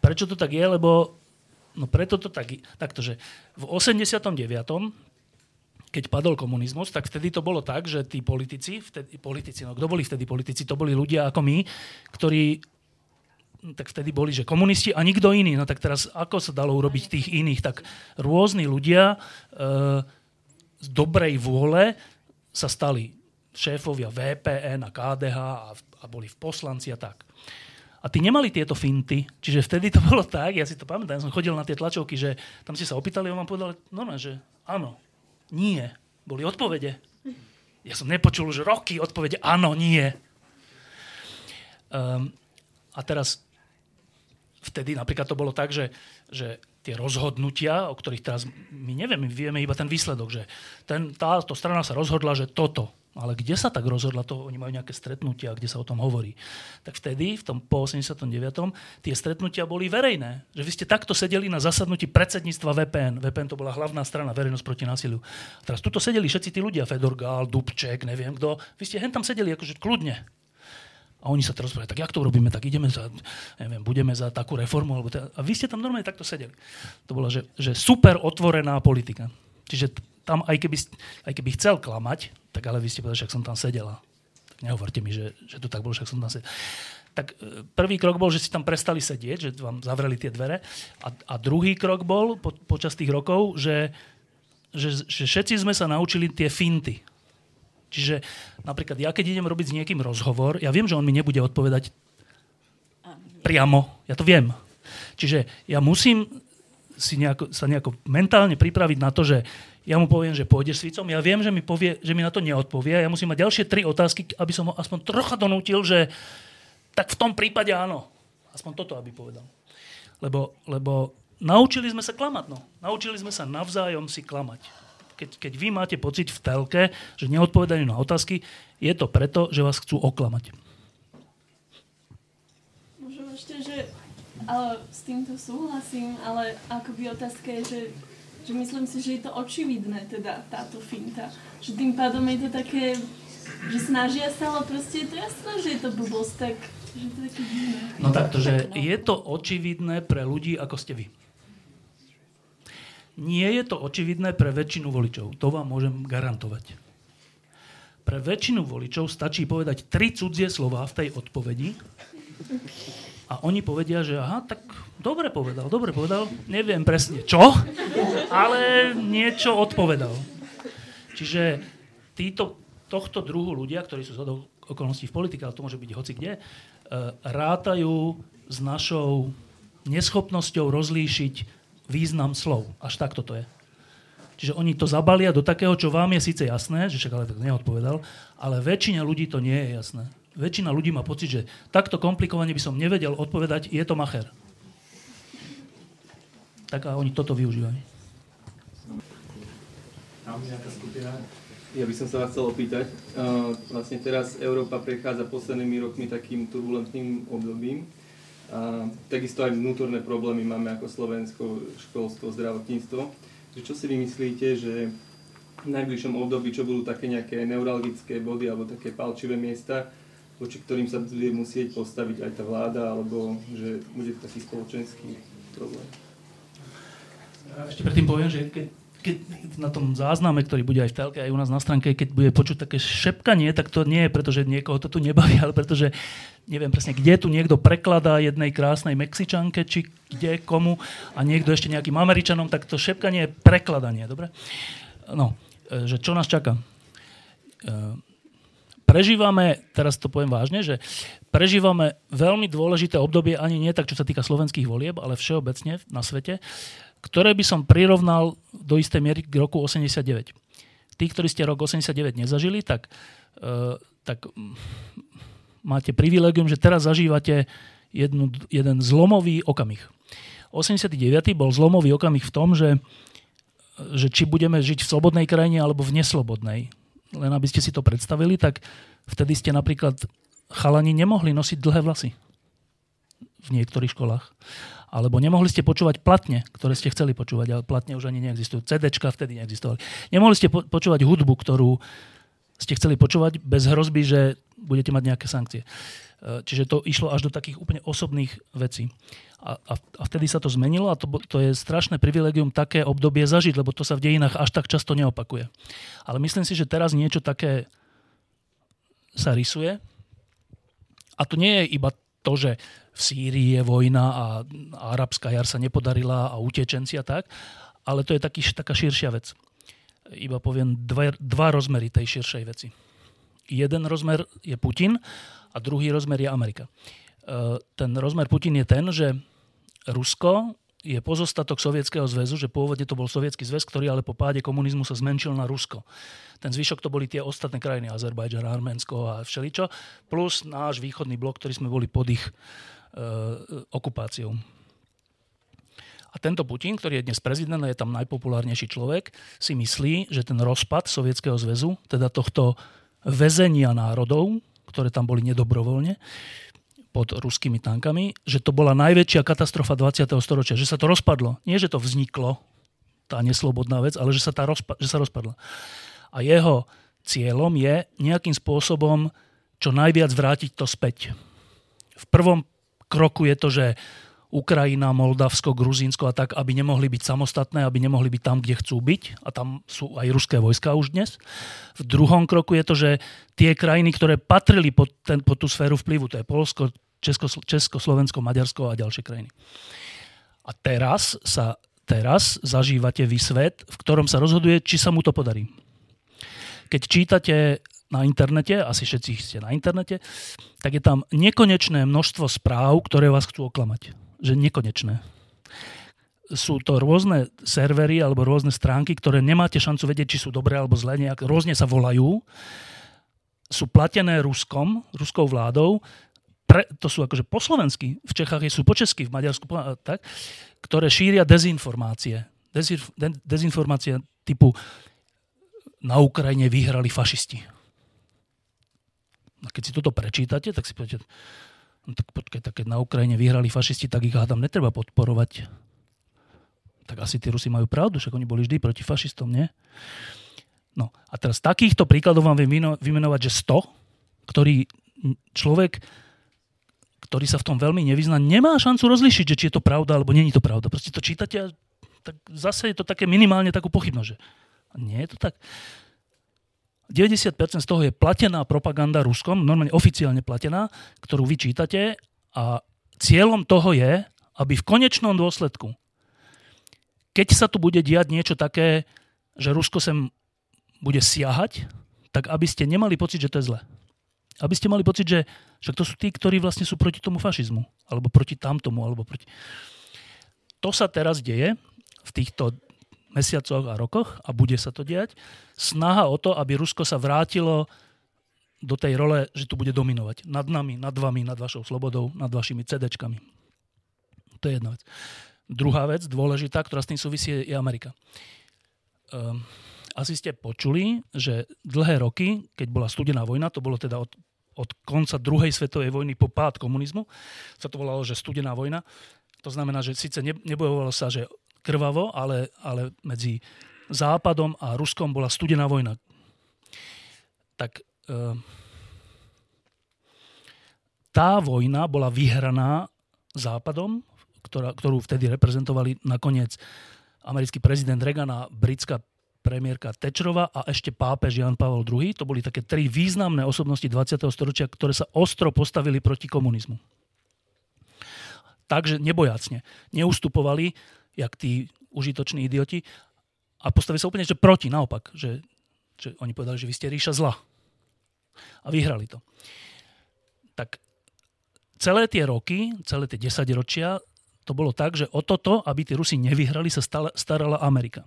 prečo to tak je? Lebo no preto to tak, takto, že v 89 keď padol komunizmus, tak vtedy to bolo tak, že tí politici, vtedy, politici, no kto boli vtedy politici, to boli ľudia ako my, ktorí hm, tak vtedy boli, že komunisti a nikto iný. No tak teraz ako sa dalo urobiť tých iných? Tak rôzni ľudia e, z dobrej vôle sa stali šéfovia VPN a KDH a, a boli v poslanci a tak. A tí nemali tieto finty, čiže vtedy to <laughs> bolo tak, ja si to pamätám, ja som chodil na tie tlačovky, že tam si sa opýtali a vám povedal, normálne, že áno, nie, boli odpovede. Ja som nepočul už roky odpovede, áno, nie. Um, a teraz vtedy napríklad to bolo tak, že, že tie rozhodnutia, o ktorých teraz my nevieme, my vieme iba ten výsledok, že ten, táto strana sa rozhodla, že toto ale kde sa tak rozhodla to, oni majú nejaké stretnutia, kde sa o tom hovorí. Tak vtedy, v tom po 89. tie stretnutia boli verejné. Že vy ste takto sedeli na zasadnutí predsedníctva VPN. VPN to bola hlavná strana, verejnosť proti násiliu. A teraz tuto sedeli všetci tí ľudia, Fedor Gál, Dubček, neviem kto. Vy ste hen tam sedeli akože kľudne. A oni sa teraz povedali, tak jak to urobíme, tak ideme za, neviem, budeme za takú reformu. Alebo teda, a vy ste tam normálne takto sedeli. To bola, že, že super otvorená politika. Čiže tam, aj keby, aj keby chcel klamať, tak ale vy ste povedali, že som tam sedela. Tak nehovorte mi, že, že to tak bolo, však som tam sedela. Tak e, prvý krok bol, že si tam prestali sedieť, že vám zavreli tie dvere. A, a druhý krok bol po, počas tých rokov, že, že, že všetci sme sa naučili tie finty. Čiže napríklad ja, keď idem robiť s niekým rozhovor, ja viem, že on mi nebude odpovedať priamo. Ja to viem. Čiže ja musím si nejako, sa nejako mentálne pripraviť na to, že ja mu poviem, že pôjde s Ficom, ja viem, že mi, povie, že mi na to neodpovie, ja musím mať ďalšie tri otázky, aby som ho aspoň trocha donútil, že tak v tom prípade áno. Aspoň toto, aby povedal. Lebo, lebo naučili sme sa klamať, no. Naučili sme sa navzájom si klamať. Keď, keď vy máte pocit v telke, že neodpovedajú na otázky, je to preto, že vás chcú oklamať. Možno ešte, že ale s týmto súhlasím, ale akoby otázka je, že že myslím si, že je to očividné, teda táto finta. Že tým pádom je to také, že snažia sa, ale proste je to jasné, že je to blbosť, tak že to také divné. No takto, že je to očividné pre ľudí, ako ste vy. Nie je to očividné pre väčšinu voličov. To vám môžem garantovať. Pre väčšinu voličov stačí povedať tri cudzie slova v tej odpovedi a oni povedia, že aha, tak dobre povedal, dobre povedal, neviem presne čo, ale niečo odpovedal. Čiže títo, tohto druhu ľudia, ktorí sú z okolností v politike, ale to môže byť hoci kde, uh, rátajú s našou neschopnosťou rozlíšiť význam slov. Až takto to je. Čiže oni to zabalia do takého, čo vám je síce jasné, že však ale tak neodpovedal, ale väčšina ľudí to nie je jasné väčšina ľudí má pocit, že takto komplikovane by som nevedel odpovedať, je to macher. Tak a oni toto využívajú. Ja by som sa vás chcel opýtať. Uh, vlastne teraz Európa prechádza poslednými rokmi takým turbulentným obdobím. A takisto aj vnútorné problémy máme ako Slovensko, školstvo, zdravotníctvo. Čo si vymyslíte, že v najbližšom období, čo budú také nejaké neuralgické body alebo také palčivé miesta, voči ktorým sa bude musieť postaviť aj tá vláda, alebo že bude to taký spoločenský problém. Ešte predtým poviem, že keď, keď na tom zázname, ktorý bude aj v telke, aj u nás na stránke, keď bude počuť také šepkanie, tak to nie je preto, že niekoho to tu nebaví, ale pretože neviem presne, kde tu niekto prekladá jednej krásnej Mexičanke, či kde, komu, a niekto ešte nejakým Američanom, tak to šepkanie je prekladanie, dobre? No, e, že čo nás čaká? Prežívame, teraz to poviem vážne, že prežívame veľmi dôležité obdobie, ani nie tak, čo sa týka slovenských volieb, ale všeobecne na svete, ktoré by som prirovnal do istej miery k roku 89. Tí, ktorí ste rok 89 nezažili, tak, uh, tak máte privilegium, že teraz zažívate jednu, jeden zlomový okamih. 89. bol zlomový okamih v tom, že, že či budeme žiť v slobodnej krajine alebo v neslobodnej len aby ste si to predstavili, tak vtedy ste napríklad chalani nemohli nosiť dlhé vlasy v niektorých školách. Alebo nemohli ste počúvať platne, ktoré ste chceli počúvať, ale platne už ani neexistujú. CDčka vtedy neexistovali. Nemohli ste po- počúvať hudbu, ktorú ste chceli počúvať bez hrozby, že budete mať nejaké sankcie. E, čiže to išlo až do takých úplne osobných vecí. A, a, a vtedy sa to zmenilo a to, to je strašné privilegium také obdobie zažiť, lebo to sa v dejinách až tak často neopakuje. Ale myslím si, že teraz niečo také sa rysuje. A to nie je iba to, že v Sýrii je vojna a, a arabská jar sa nepodarila a utečenci a tak, ale to je taký, taká širšia vec. Iba poviem dva, dva rozmery tej širšej veci. Jeden rozmer je Putin a druhý rozmer je Amerika. E, ten rozmer Putin je ten, že Rusko je pozostatok Sovietskeho zväzu, že pôvodne to bol Sovietský zväz, ktorý ale po páde komunizmu sa zmenšil na Rusko. Ten zvyšok to boli tie ostatné krajiny, Azerbajdžan, Arménsko a všeličo, plus náš východný blok, ktorý sme boli pod ich e, okupáciou. A tento Putin, ktorý je dnes prezident a je tam najpopulárnejší človek, si myslí, že ten rozpad Sovietskeho zväzu, teda tohto väzenia národov, ktoré tam boli nedobrovoľne, pod ruskými tankami, že to bola najväčšia katastrofa 20. storočia, že sa to rozpadlo. Nie, že to vzniklo, tá neslobodná vec, ale že sa, tá rozpa- že sa rozpadla. A jeho cieľom je nejakým spôsobom čo najviac vrátiť to späť. V prvom kroku je to, že Ukrajina, Moldavsko, Gruzínsko a tak, aby nemohli byť samostatné, aby nemohli byť tam, kde chcú byť. A tam sú aj ruské vojska už dnes. V druhom kroku je to, že tie krajiny, ktoré patrili pod, ten, pod tú sféru vplyvu, to je Polsko, Česko, Česko, Slovensko, Maďarsko a ďalšie krajiny. A teraz sa teraz zažívate vy svet, v ktorom sa rozhoduje, či sa mu to podarí. Keď čítate na internete, asi všetci ste na internete, tak je tam nekonečné množstvo správ, ktoré vás chcú oklamať. Že nekonečné. Sú to rôzne servery alebo rôzne stránky, ktoré nemáte šancu vedieť, či sú dobré alebo zlé, nejak, rôzne sa volajú. Sú platené Ruskom, ruskou vládou, pre, to sú akože po slovensky, v Čechách sú po česky, v Maďarsku, tak, ktoré šíria dezinformácie. Dezinf, de, dezinformácie typu na Ukrajine vyhrali fašisti. A keď si toto prečítate, tak si poviete, no tak počkaj, tak keď na Ukrajine vyhrali fašisti, tak ich hádam netreba podporovať. Tak asi tí Rusi majú pravdu, však oni boli vždy proti fašistom, nie? No a teraz takýchto príkladov vám viem vymenovať, že 100, ktorý človek ktorý sa v tom veľmi nevyzná, nemá šancu rozlišiť, že či je to pravda alebo není to pravda. Proste to čítate a tak zase je to také minimálne takú pochybnosť, že nie je to tak. 90% z toho je platená propaganda Ruskom, normálne oficiálne platená, ktorú vy čítate a cieľom toho je, aby v konečnom dôsledku, keď sa tu bude diať niečo také, že Rusko sem bude siahať, tak aby ste nemali pocit, že to je zle. Aby ste mali pocit, že však to sú tí, ktorí vlastne sú proti tomu fašizmu, alebo proti tamtomu, alebo proti... To sa teraz deje v týchto mesiacoch a rokoch a bude sa to diať. Snaha o to, aby Rusko sa vrátilo do tej role, že tu bude dominovať. Nad nami, nad vami, nad vašou slobodou, nad vašimi CDčkami. To je jedna vec. Druhá vec, dôležitá, ktorá s tým súvisí, je Amerika. Um, asi ste počuli, že dlhé roky, keď bola studená vojna, to bolo teda od, od konca druhej svetovej vojny po pád komunizmu, sa to volalo, že studená vojna. To znamená, že síce ne, nebojovalo sa, že krvavo, ale, ale medzi Západom a Ruskom bola studená vojna. Tak e, tá vojna bola vyhraná Západom, ktorá, ktorú vtedy reprezentovali nakoniec americký prezident Reagan a britská premiérka Tečrova a ešte pápež Jan Pavel II. To boli také tri významné osobnosti 20. storočia, ktoré sa ostro postavili proti komunizmu. Takže nebojacne. Neustupovali, jak tí užitoční idioti, a postavili sa úplne že proti, naopak. Že, že oni povedali, že vy ste ríša zla. A vyhrali to. Tak celé tie roky, celé tie desaťročia, to bolo tak, že o toto, aby tí Rusi nevyhrali, sa starala Amerika.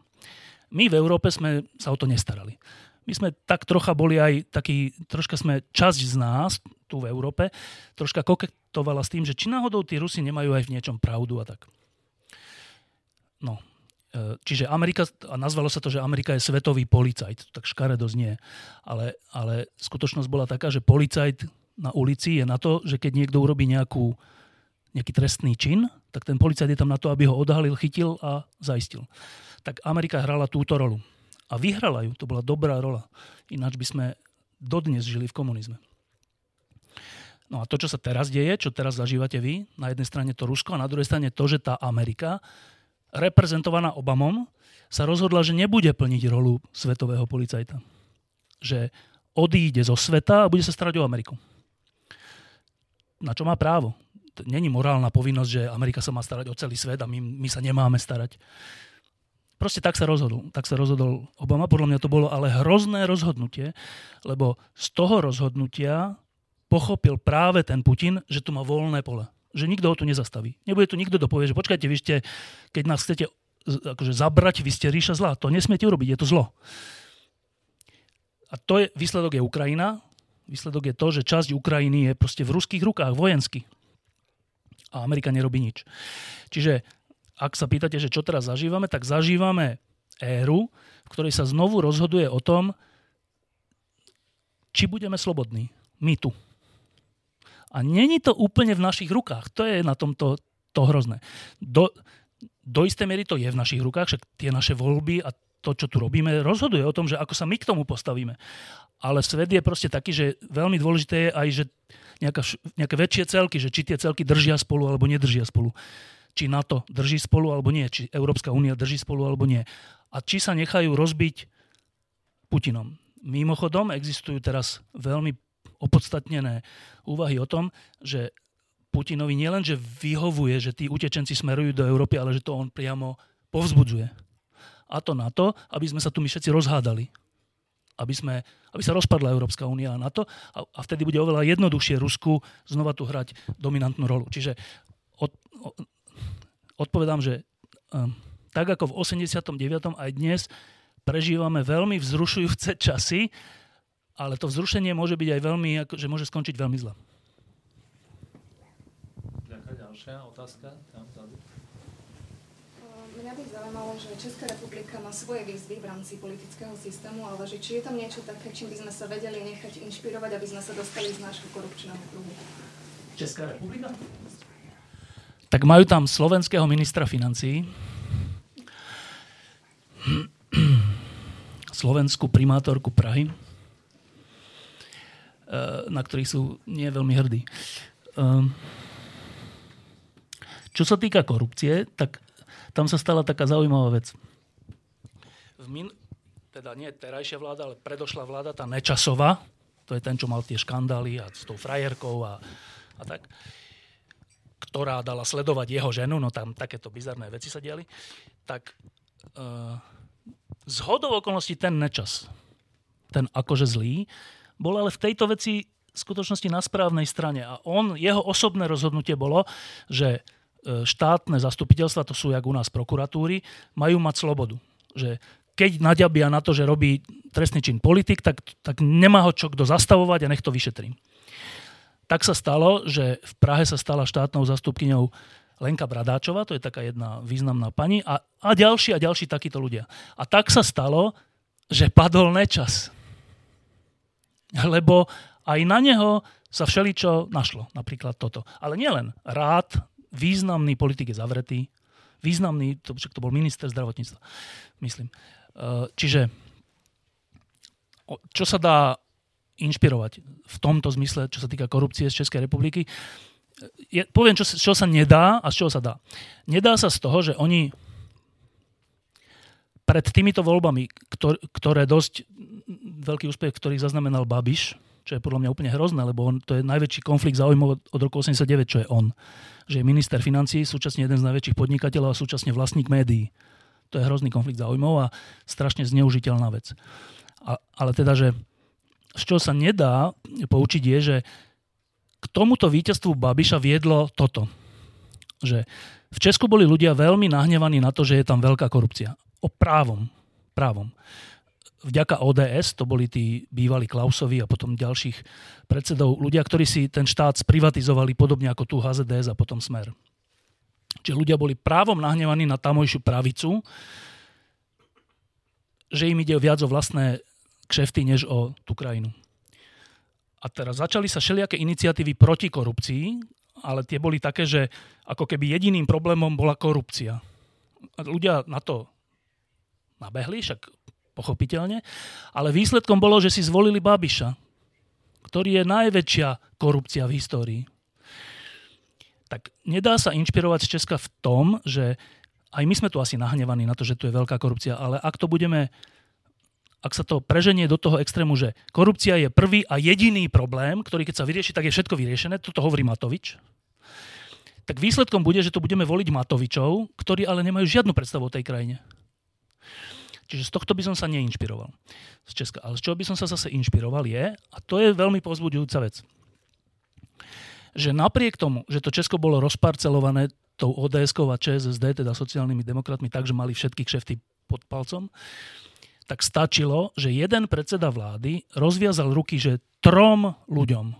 My v Európe sme sa o to nestarali. My sme tak trocha boli aj taký, troška sme, časť z nás tu v Európe, troška koketovala s tým, že či náhodou tí Rusi nemajú aj v niečom pravdu a tak. No, e, čiže Amerika, a nazvalo sa to, že Amerika je svetový policajt, tak škaredo znie, ale, ale skutočnosť bola taká, že policajt na ulici je na to, že keď niekto urobí nejakú, nejaký trestný čin, tak ten policajt je tam na to, aby ho odhalil, chytil a zaistil tak Amerika hrala túto rolu. A vyhrala ju, to bola dobrá rola. Ináč by sme dodnes žili v komunizme. No a to, čo sa teraz deje, čo teraz zažívate vy, na jednej strane to Rusko a na druhej strane to, že tá Amerika, reprezentovaná Obamom, sa rozhodla, že nebude plniť rolu svetového policajta. Že odíde zo sveta a bude sa starať o Ameriku. Na čo má právo? Není morálna povinnosť, že Amerika sa má starať o celý svet a my, my sa nemáme starať. Proste tak sa rozhodol. Tak sa rozhodol Obama. Podľa mňa to bolo ale hrozné rozhodnutie, lebo z toho rozhodnutia pochopil práve ten Putin, že tu má voľné pole. Že nikto ho tu nezastaví. Nebude tu nikto, kto povie, že počkajte, vy ste, keď nás chcete akože zabrať, vy ste ríša zla. To nesmiete urobiť, je to zlo. A to je, výsledok je Ukrajina. Výsledok je to, že časť Ukrajiny je proste v ruských rukách, vojensky. A Amerika nerobí nič. Čiže ak sa pýtate, že čo teraz zažívame, tak zažívame éru, v ktorej sa znovu rozhoduje o tom, či budeme slobodní. My tu. A není to úplne v našich rukách. To je na tomto to hrozné. Do, do istej miery to je v našich rukách, však tie naše voľby a to, čo tu robíme, rozhoduje o tom, že ako sa my k tomu postavíme. Ale svet je proste taký, že veľmi dôležité je aj, že nejaká, nejaké väčšie celky, že či tie celky držia spolu alebo nedržia spolu či NATO drží spolu alebo nie, či Európska únia drží spolu alebo nie. A či sa nechajú rozbiť Putinom. Mimochodom, existujú teraz veľmi opodstatnené úvahy o tom, že Putinovi nielenže vyhovuje, že tí utečenci smerujú do Európy, ale že to on priamo povzbudzuje. A to na to, aby sme sa tu my všetci rozhádali. Aby, sme, aby sa rozpadla Európska únia a NATO a, a vtedy bude oveľa jednoduchšie Rusku znova tu hrať dominantnú rolu. Čiže od, odpovedám, že um, tak ako v 89. aj dnes prežívame veľmi vzrušujúce časy, ale to vzrušenie môže byť aj veľmi, že môže skončiť veľmi zle. Ďakujem. Ďalšia otázka. Tam, tady. Mňa by zaujímalo, že Česká republika má svoje výzvy v rámci politického systému, ale že či je tam niečo také, čím by sme sa vedeli nechať inšpirovať, aby sme sa dostali z nášho korupčného kruhu. Česká republika? tak majú tam slovenského ministra financií, <clears throat> slovenskú primátorku Prahy, na ktorých sú nie veľmi hrdí. Ehm, čo sa týka korupcie, tak tam sa stala taká zaujímavá vec. V min, teda nie terajšia vláda, ale predošla vláda, tá Nečasová, to je ten, čo mal tie škandály a s tou frajerkou a, a tak, ktorá dala sledovať jeho ženu, no tam takéto bizarné veci sa diali, tak uh, z hodov okolností ten Nečas, ten akože zlý, bol ale v tejto veci v skutočnosti na správnej strane. A on, jeho osobné rozhodnutie bolo, že e, štátne zastupiteľstva, to sú jak u nás prokuratúry, majú mať slobodu. Že keď naďabia na to, že robí trestný čin politik, tak, tak nemá ho čo kto zastavovať a nech to vyšetrím. Tak sa stalo, že v Prahe sa stala štátnou zastupkyňou Lenka Bradáčová, to je taká jedna významná pani, a, a ďalší a ďalší takíto ľudia. A tak sa stalo, že padol nečas. Lebo aj na neho sa všeličo našlo, napríklad toto. Ale nielen rád, významný politik je zavretý, významný, to, to bol minister zdravotníctva, myslím. E, čiže čo sa dá inšpirovať v tomto zmysle, čo sa týka korupcie z Českej republiky, je, poviem, čo, čo sa nedá a z čoho sa dá. Nedá sa z toho, že oni pred týmito voľbami, ktor, ktoré dosť veľký úspech, ktorý zaznamenal Babiš, čo je podľa mňa úplne hrozné, lebo on, to je najväčší konflikt záujmov od, roku 89, čo je on. Že je minister financí, súčasne jeden z najväčších podnikateľov a súčasne vlastník médií. To je hrozný konflikt záujmov a strašne zneužiteľná vec. A, ale teda, že z čoho sa nedá poučiť je, že k tomuto víťazstvu Babiša viedlo toto. Že v Česku boli ľudia veľmi nahnevaní na to, že je tam veľká korupcia. O právom. Právom. Vďaka ODS, to boli tí bývalí Klausovi a potom ďalších predsedov, ľudia, ktorí si ten štát sprivatizovali podobne ako tu HZDS a potom Smer. Čiže ľudia boli právom nahnevaní na tamojšiu pravicu, že im ide viac o vlastné kšefty, než o tú krajinu. A teraz začali sa všelijaké iniciatívy proti korupcii, ale tie boli také, že ako keby jediným problémom bola korupcia. A ľudia na to nabehli, však pochopiteľne, ale výsledkom bolo, že si zvolili Babiša, ktorý je najväčšia korupcia v histórii. Tak nedá sa inšpirovať z Česka v tom, že aj my sme tu asi nahnevaní na to, že tu je veľká korupcia, ale ak to budeme ak sa to preženie do toho extrému, že korupcia je prvý a jediný problém, ktorý keď sa vyrieši, tak je všetko vyriešené, toto hovorí Matovič, tak výsledkom bude, že to budeme voliť Matovičov, ktorí ale nemajú žiadnu predstavu o tej krajine. Čiže z tohto by som sa neinšpiroval z Česka. Ale z čoho by som sa zase inšpiroval je, a to je veľmi povzbudujúca vec, že napriek tomu, že to Česko bolo rozparcelované tou ods a ČSSD, teda sociálnymi demokratmi, takže mali všetky kšefty pod palcom, tak stačilo, že jeden predseda vlády rozviazal ruky, že trom ľuďom,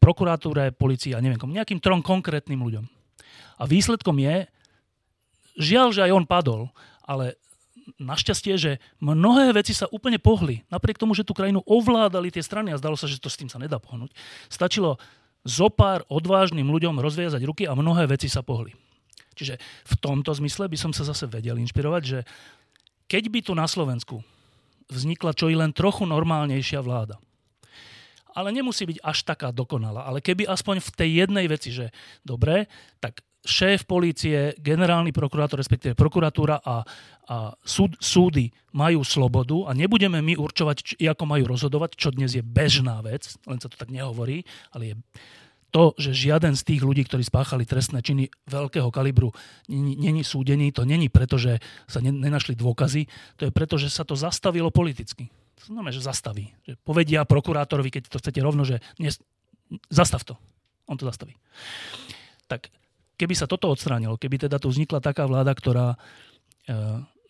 prokuratúre, policii a neviem komu, nejakým trom konkrétnym ľuďom. A výsledkom je, žiaľ, že aj on padol, ale našťastie, že mnohé veci sa úplne pohli. Napriek tomu, že tú krajinu ovládali tie strany a zdalo sa, že to s tým sa nedá pohnúť, stačilo zopár odvážnym ľuďom rozviazať ruky a mnohé veci sa pohli. Čiže v tomto zmysle by som sa zase vedel inšpirovať, že keď by tu na Slovensku vznikla čo i len trochu normálnejšia vláda, ale nemusí byť až taká dokonalá, ale keby aspoň v tej jednej veci, že dobre, tak šéf polície, generálny prokurátor, respektíve prokuratúra a, a súd, súdy majú slobodu a nebudeme my určovať, či, ako majú rozhodovať, čo dnes je bežná vec, len sa to tak nehovorí, ale je to, že žiaden z tých ľudí, ktorí spáchali trestné činy veľkého kalibru, není súdený, to není preto, že sa nenašli dôkazy, to je preto, že sa to zastavilo politicky. To znamená, že zastaví. Že povedia prokurátorovi, keď to chcete rovno, že dnes, zastav to. On to zastaví. Tak keby sa toto odstránilo, keby teda tu vznikla taká vláda, ktorá e,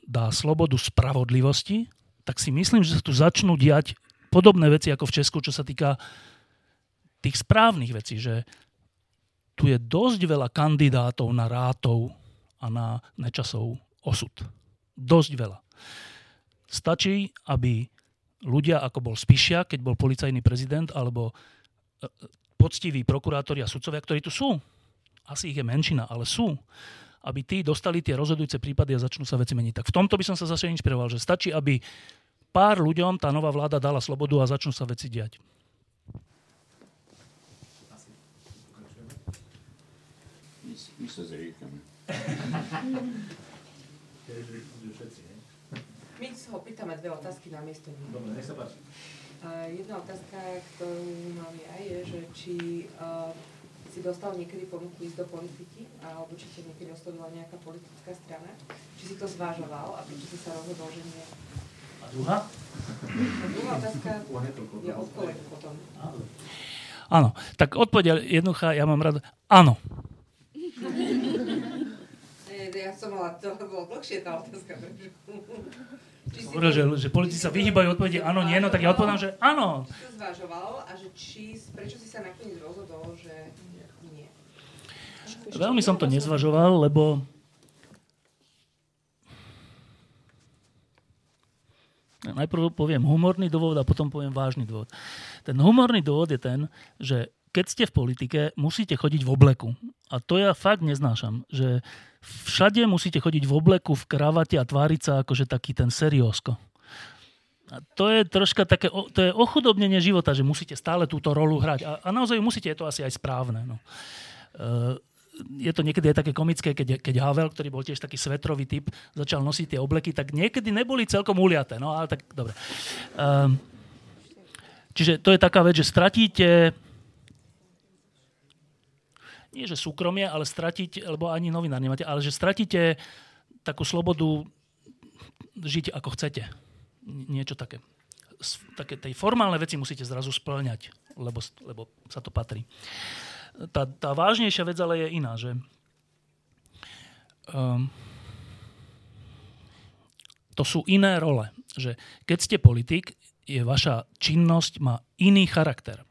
dá slobodu spravodlivosti, tak si myslím, že sa tu začnú diať podobné veci ako v Česku, čo sa týka tých správnych vecí, že tu je dosť veľa kandidátov na rátov a na nečasov osud. Dosť veľa. Stačí, aby ľudia, ako bol Spišia, keď bol policajný prezident, alebo e, e, poctiví prokurátori a sudcovia, ktorí tu sú, asi ich je menšina, ale sú, aby tí dostali tie rozhodujúce prípady a začnú sa veci meniť. Tak v tomto by som sa zase inšpiroval, že stačí, aby pár ľuďom tá nová vláda dala slobodu a začnú sa veci diať. My sa zriekame. My ho pýtame dve otázky na miesto. Dobre, nech sa páči. Jedna otázka, ktorú mám ja, je, že či uh, si dostal niekedy ponuku ísť do politiky, či ťa niekedy oslovila nejaká politická strana, či si to zvážoval a prečo si sa rozhodol, že nie. A druhá? A druhá otázka je od kolegu potom. Áno, tak odpoveď je jednoduchá, ja mám rád áno. <laughs> Ja som mala, to bolo dlhšie tá otázka. Hovoril, že, že politici sa vyhýbajú odpovede áno, nie, no tak ja odpovedám, že áno. Či to zvažoval a že či, prečo si sa nakoniec rozhodol, že? Veľmi som to nezvažoval, lebo najprv poviem humorný dôvod a potom poviem vážny dôvod. Ten humorný dôvod je ten, že keď ste v politike, musíte chodiť v obleku. A to ja fakt neznášam, že všade musíte chodiť v obleku, v kravate a tváriť sa akože taký ten seriósko. A to je troška také, to je ochudobnenie života, že musíte stále túto rolu hrať. A, a naozaj musíte, je to asi aj správne. No. Uh, je to niekedy aj také komické, keď, keď Havel, ktorý bol tiež taký svetrový typ, začal nosiť tie obleky, tak niekedy neboli celkom uliaté. No ale tak, dobre. Um, čiže to je taká vec, že stratíte nie že súkromie, ale stratiť, lebo ani novinár nemáte, ale že stratíte takú slobodu žiť ako chcete. Niečo také. Také tej formálne veci musíte zrazu splňať, lebo, lebo sa to patrí. Tá, tá vážnejšia vec ale je iná, že um, to sú iné role. Že keď ste politik, je vaša činnosť má iný charakter.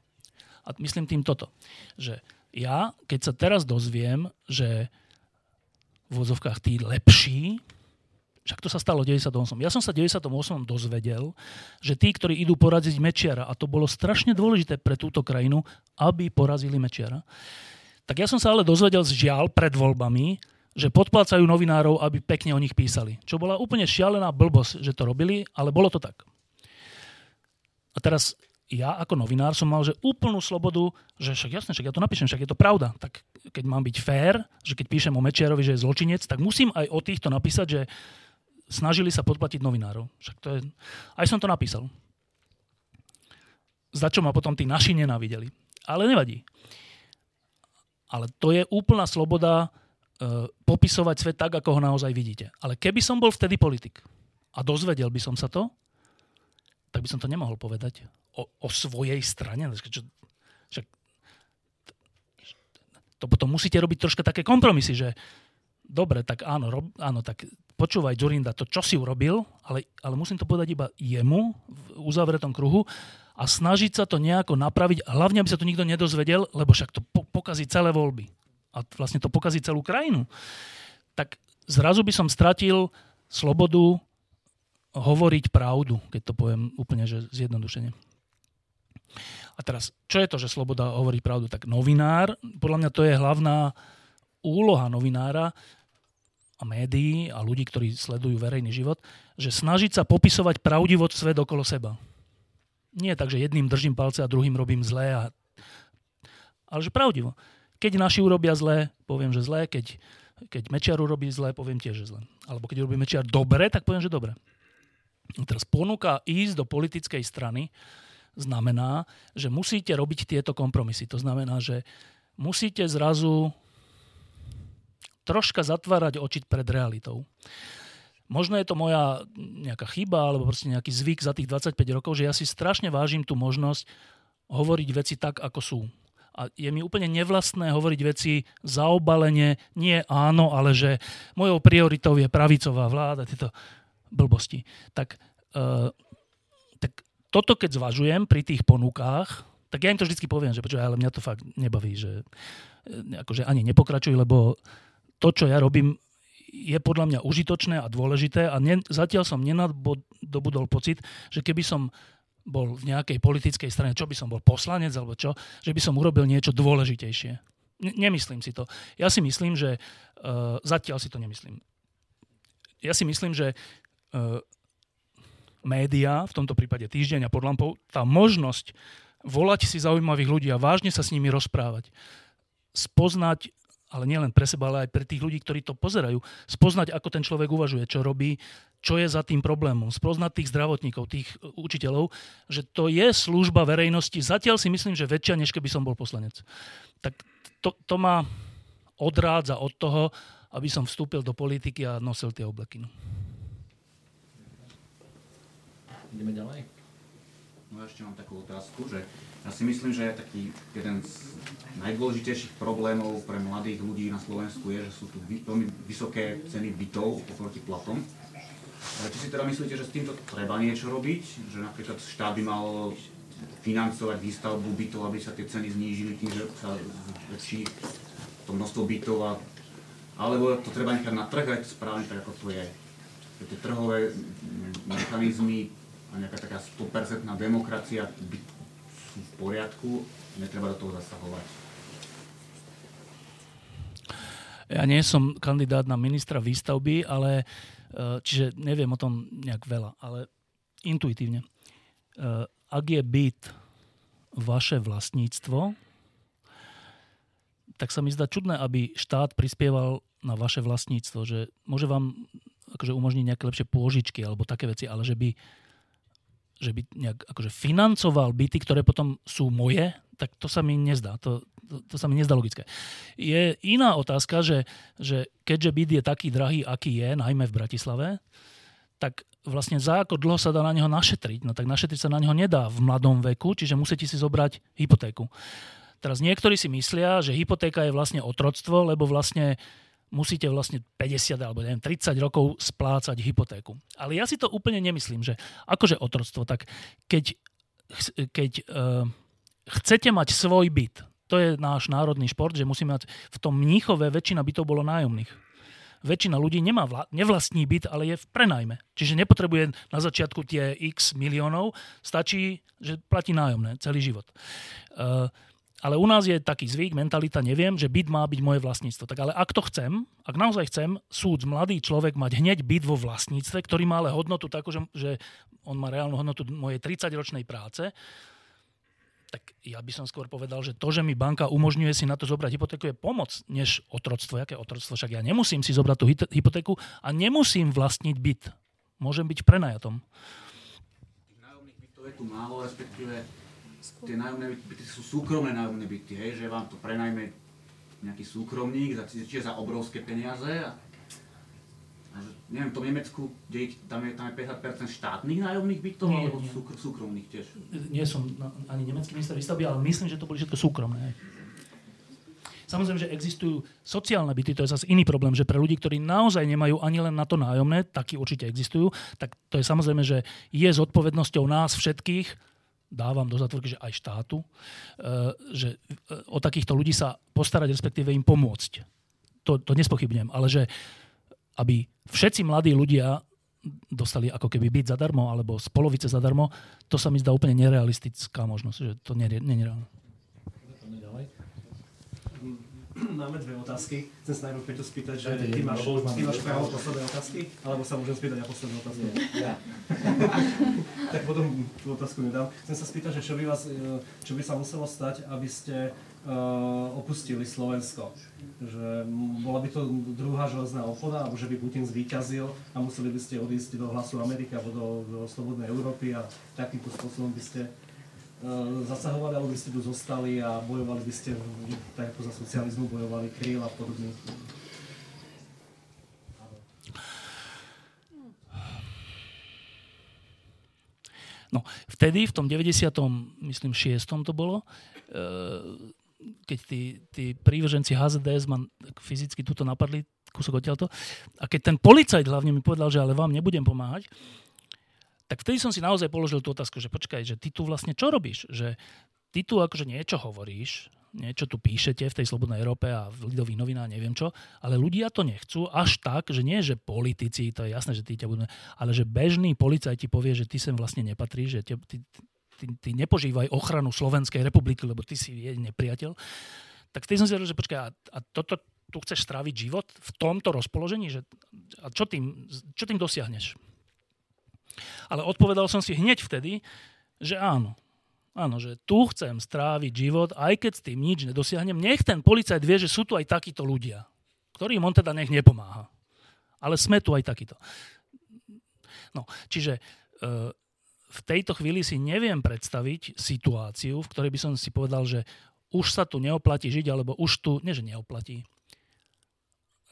A myslím tým toto, že ja, keď sa teraz dozviem, že v vozovkách tí lepší, však to sa stalo v 98. Ja som sa v 98. dozvedel, že tí, ktorí idú poraziť Mečiara, a to bolo strašne dôležité pre túto krajinu, aby porazili Mečiara, tak ja som sa ale dozvedel z žiaľ pred voľbami, že podplácajú novinárov, aby pekne o nich písali. Čo bola úplne šialená blbosť, že to robili, ale bolo to tak. A teraz ja ako novinár som mal že úplnú slobodu, že však jasne, však ja to napíšem, však je to pravda. Tak keď mám byť fér, že keď píšem o Mečiarovi, že je zločinec, tak musím aj o týchto napísať, že snažili sa podplatiť novinárov. Však to je... Aj som to napísal. Za čo ma potom tí naši nenávideli. Ale nevadí. Ale to je úplná sloboda e, popisovať svet tak, ako ho naozaj vidíte. Ale keby som bol vtedy politik a dozvedel by som sa to, tak by som to nemohol povedať o, o svojej strane. Však, to potom musíte robiť troška také kompromisy, že dobre, tak áno, rob, áno tak počúvaj Zurinda, to čo si urobil, ale, ale musím to povedať iba jemu v uzavretom kruhu a snažiť sa to nejako napraviť, hlavne aby sa to nikto nedozvedel, lebo však to po, pokazí celé voľby. A vlastne to pokazí celú krajinu. Tak zrazu by som stratil slobodu hovoriť pravdu, keď to poviem úplne že zjednodušene. A teraz, čo je to, že sloboda hovoriť pravdu? Tak novinár, podľa mňa to je hlavná úloha novinára a médií a ľudí, ktorí sledujú verejný život, že snažiť sa popisovať pravdivo svet okolo seba. Nie tak, že jedným držím palce a druhým robím zlé, a... ale že pravdivo. Keď naši urobia zlé, poviem, že zlé, keď, keď Mečiar urobí zlé, poviem tiež, že zlé. Alebo keď urobí Mečiar dobre, tak poviem, že dobre. Teraz ponuka ísť do politickej strany znamená, že musíte robiť tieto kompromisy. To znamená, že musíte zrazu troška zatvárať oči pred realitou. Možno je to moja nejaká chyba alebo proste nejaký zvyk za tých 25 rokov, že ja si strašne vážim tú možnosť hovoriť veci tak, ako sú. A je mi úplne nevlastné hovoriť veci zaobalenie, nie áno, ale že mojou prioritou je pravicová vláda, tieto blbosti. Tak, uh, tak toto keď zvažujem pri tých ponukách, tak ja im to vždy poviem, že počuaj, ale mňa to fakt nebaví, že e, akože ani nepokračuj, lebo to, čo ja robím, je podľa mňa užitočné a dôležité a ne, zatiaľ som nenadobudol pocit, že keby som bol v nejakej politickej strane, čo by som bol poslanec alebo čo, že by som urobil niečo dôležitejšie. N- nemyslím si to. Ja si myslím, že uh, zatiaľ si to nemyslím. Ja si myslím, že uh, médiá, v tomto prípade týždeň a pod lampou, tá možnosť volať si zaujímavých ľudí a vážne sa s nimi rozprávať, spoznať ale nielen pre seba, ale aj pre tých ľudí, ktorí to pozerajú, spoznať, ako ten človek uvažuje, čo robí, čo je za tým problémom, spoznať tých zdravotníkov, tých e, učiteľov, že to je služba verejnosti. Zatiaľ si myslím, že väčšia, než keby som bol poslanec. Tak to, to ma odrádza od toho, aby som vstúpil do politiky a nosil tie obleky. No. Ideme ďalej? No ešte mám takú otázku, že ja si myslím, že taký jeden z najdôležitejších problémov pre mladých ľudí na Slovensku je, že sú tu veľmi vysoké ceny bytov oproti platom. Ale či si teda myslíte, že s týmto treba niečo robiť? Že napríklad štát by mal financovať výstavbu bytov, aby sa tie ceny znížili tým, že sa zväčší to množstvo bytov a alebo to treba nechať na trh, správne tak, ako to je. Tie trhové mechanizmy a nejaká taká 100% demokracia by sú v poriadku, netreba do toho zasahovať. Ja nie som kandidát na ministra výstavby, ale e, čiže neviem o tom nejak veľa, ale intuitívne. E, ak je byt vaše vlastníctvo, tak sa mi zdá čudné, aby štát prispieval na vaše vlastníctvo, že môže vám akože umožniť nejaké lepšie pôžičky alebo také veci, ale že by že by nejak akože financoval byty, ktoré potom sú moje, tak to sa mi nezdá. To, to, to sa mi nezdá logické. Je iná otázka, že, že keďže byt je taký drahý, aký je, najmä v Bratislave, tak vlastne za ako dlho sa dá na neho našetriť? No tak našetriť sa na neho nedá v mladom veku, čiže musíte si zobrať hypotéku. Teraz niektorí si myslia, že hypotéka je vlastne otroctvo, lebo vlastne musíte vlastne 50 alebo neviem, 30 rokov splácať hypotéku. Ale ja si to úplne nemyslím, že akože otroctvo, tak keď, keď uh, chcete mať svoj byt, to je náš národný šport, že musíme mať v tom Mníchove väčšina bytov bolo nájomných. Väčšina ľudí nemá vla, nevlastní byt, ale je v prenajme. Čiže nepotrebuje na začiatku tie x miliónov, stačí, že platí nájomné celý život. Uh, ale u nás je taký zvyk, mentalita, neviem, že byt má byť moje vlastníctvo. Tak ale ak to chcem, ak naozaj chcem, súd mladý človek mať hneď byt vo vlastníctve, ktorý má ale hodnotu takú, že, že on má reálnu hodnotu mojej 30-ročnej práce, tak ja by som skôr povedal, že to, že mi banka umožňuje si na to zobrať hypotéku, je pomoc, než otroctvo. Jaké otroctvo? Však ja nemusím si zobrať tú hypotéku a nemusím vlastniť byt. Môžem byť prenajatom. Nájomných bytov je tu málo, respektíve tie nájomné byty sú súkromné nájomné byty, hej, že vám to prenajme nejaký súkromník, za, čiže za obrovské peniaze. A, a že, neviem, v tom Nemecku, kde tam je, tam je 50% štátnych nájomných bytov, nie, alebo nie. Súkr- súkromných tiež? Nie som ani nemecký minister výstavby, ale myslím, že to boli všetko súkromné. Samozrejme, že existujú sociálne byty, to je zase iný problém, že pre ľudí, ktorí naozaj nemajú ani len na to nájomné, takí určite existujú, tak to je samozrejme, že je zodpovednosťou nás všetkých dávam do zatvorky, že aj štátu, e, že e, o takýchto ľudí sa postarať, respektíve im pomôcť. To, to nespochybnem, ale že aby všetci mladí ľudia dostali ako keby byť zadarmo alebo z zadarmo, to sa mi zdá úplne nerealistická možnosť, že to nie je nereálne. <clears throat> Máme dve otázky. Chcem sa najprv Peťo spýtať, že ty máš, ty máš právo posledné otázky, alebo sa môžem spýtať ja poslednú otázku? Ja. <laughs> tak potom tú otázku nedám. Chcem sa spýtať, že čo by, vás, e, čo by sa muselo stať, aby ste uh, opustili Slovensko. Že bola by to druhá železná opoda, alebo že by Putin zvíťazil a museli by ste odísť do hlasu Ameriky alebo do, do slobodnej Európy a takýmto spôsobom by ste zasahovali, alebo by ste tu zostali a bojovali by ste, tak ako za socializmu bojovali Kryl a podobne? No, vtedy, v tom 90. myslím 6. to bolo, eh, keď tí, tí prívrženci HZDS ma fyzicky túto napadli, kúsok odtiaľto, a keď ten policajt hlavne mi povedal, že ale vám nebudem pomáhať, tak vtedy som si naozaj položil tú otázku, že počkaj, že ty tu vlastne čo robíš? Že ty tu akože niečo hovoríš, niečo tu píšete v tej Slobodnej Európe a v Lidových novinách, neviem čo, ale ľudia to nechcú až tak, že nie, že politici, to je jasné, že tí ťa budú, ale že bežný policajt ti povie, že ty sem vlastne nepatríš, že te, ty, ty, ty nepožívaj ochranu Slovenskej republiky, lebo ty si je nepriateľ. Tak vtedy som si hovoril, že počkaj, a, a toto tu chceš stráviť život v tomto rozpoložení, že, a čo tým, čo tým dosiahneš? Ale odpovedal som si hneď vtedy, že áno. Áno, že tu chcem stráviť život, aj keď s tým nič nedosiahnem. Nech ten policajt vie, že sú tu aj takíto ľudia, ktorým on teda nech nepomáha. Ale sme tu aj takíto. No, čiže e, v tejto chvíli si neviem predstaviť situáciu, v ktorej by som si povedal, že už sa tu neoplatí žiť, alebo už tu, nie že neoplatí,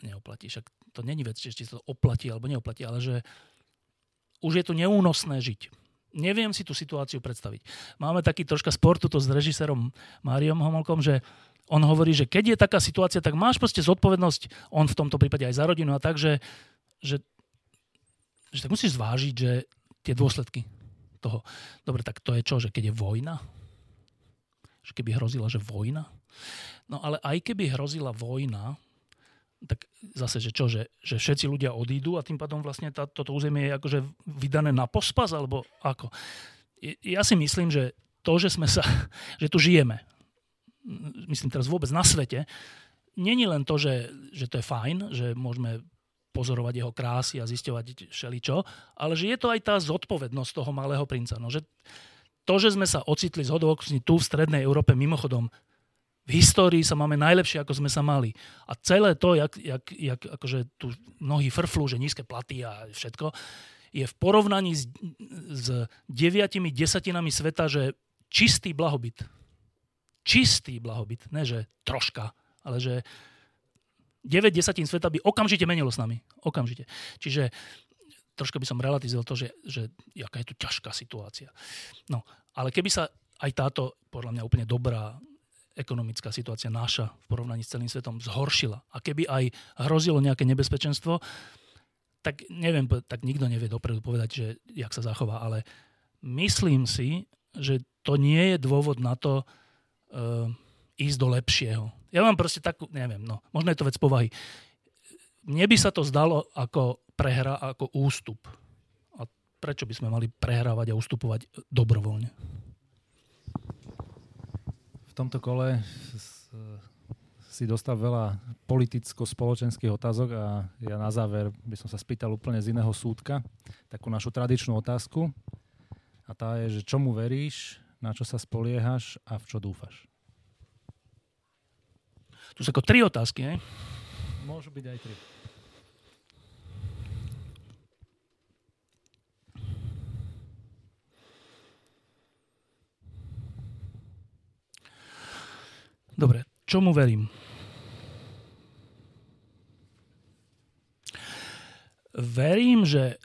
neoplatí, však to není vec, či to oplatí alebo neoplatí, ale že už je tu neúnosné žiť. Neviem si tú situáciu predstaviť. Máme taký troška sport to s režisérom Máriom Homolkom, že on hovorí, že keď je taká situácia, tak máš proste zodpovednosť, on v tomto prípade aj za rodinu a tak, že, že, že tak musíš zvážiť, že tie dôsledky toho. Dobre, tak to je čo, že keď je vojna? Že keby hrozila, že vojna? No ale aj keby hrozila vojna, tak zase, že čo, že, že všetci ľudia odídu a tým pádom vlastne tá, toto územie je akože vydané na pospas, alebo ako? Ja si myslím, že to, že sme sa, <laughs> že tu žijeme, myslím teraz vôbec na svete, není len to, že, že to je fajn, že môžeme pozorovať jeho krásy a zisťovať všeličo, ale že je to aj tá zodpovednosť toho malého princa. No, že to, že sme sa ocitli z hodovokusní tu v strednej Európe, mimochodom, v histórii sa máme najlepšie, ako sme sa mali. A celé to, jak, jak, jak akože tu mnohí frflú, že nízke platy a všetko, je v porovnaní s, s deviatimi desatinami sveta, že čistý blahobyt. Čistý blahobyt. Ne, že troška, ale že 9 desatín sveta by okamžite menilo s nami. Okamžite. Čiže troška by som relativizoval to, že, že jaká je tu ťažká situácia. No, ale keby sa aj táto, podľa mňa úplne dobrá ekonomická situácia naša v porovnaní s celým svetom zhoršila a keby aj hrozilo nejaké nebezpečenstvo, tak neviem, tak nikto nevie dopredu povedať, že jak sa zachová, ale myslím si, že to nie je dôvod na to uh, ísť do lepšieho. Ja mám proste takú, neviem, no, možno je to vec povahy. Mne by sa to zdalo ako prehra, ako ústup. A prečo by sme mali prehrávať a ustupovať dobrovoľne? Tomto kole si dostal veľa politicko-spoločenských otázok a ja na záver by som sa spýtal úplne z iného súdka takú našu tradičnú otázku a tá je, že čomu veríš, na čo sa spoliehaš a v čo dúfaš? Tu sú ako tri otázky, ne? Môžu byť aj tri. Dobre, čomu verím? Verím, že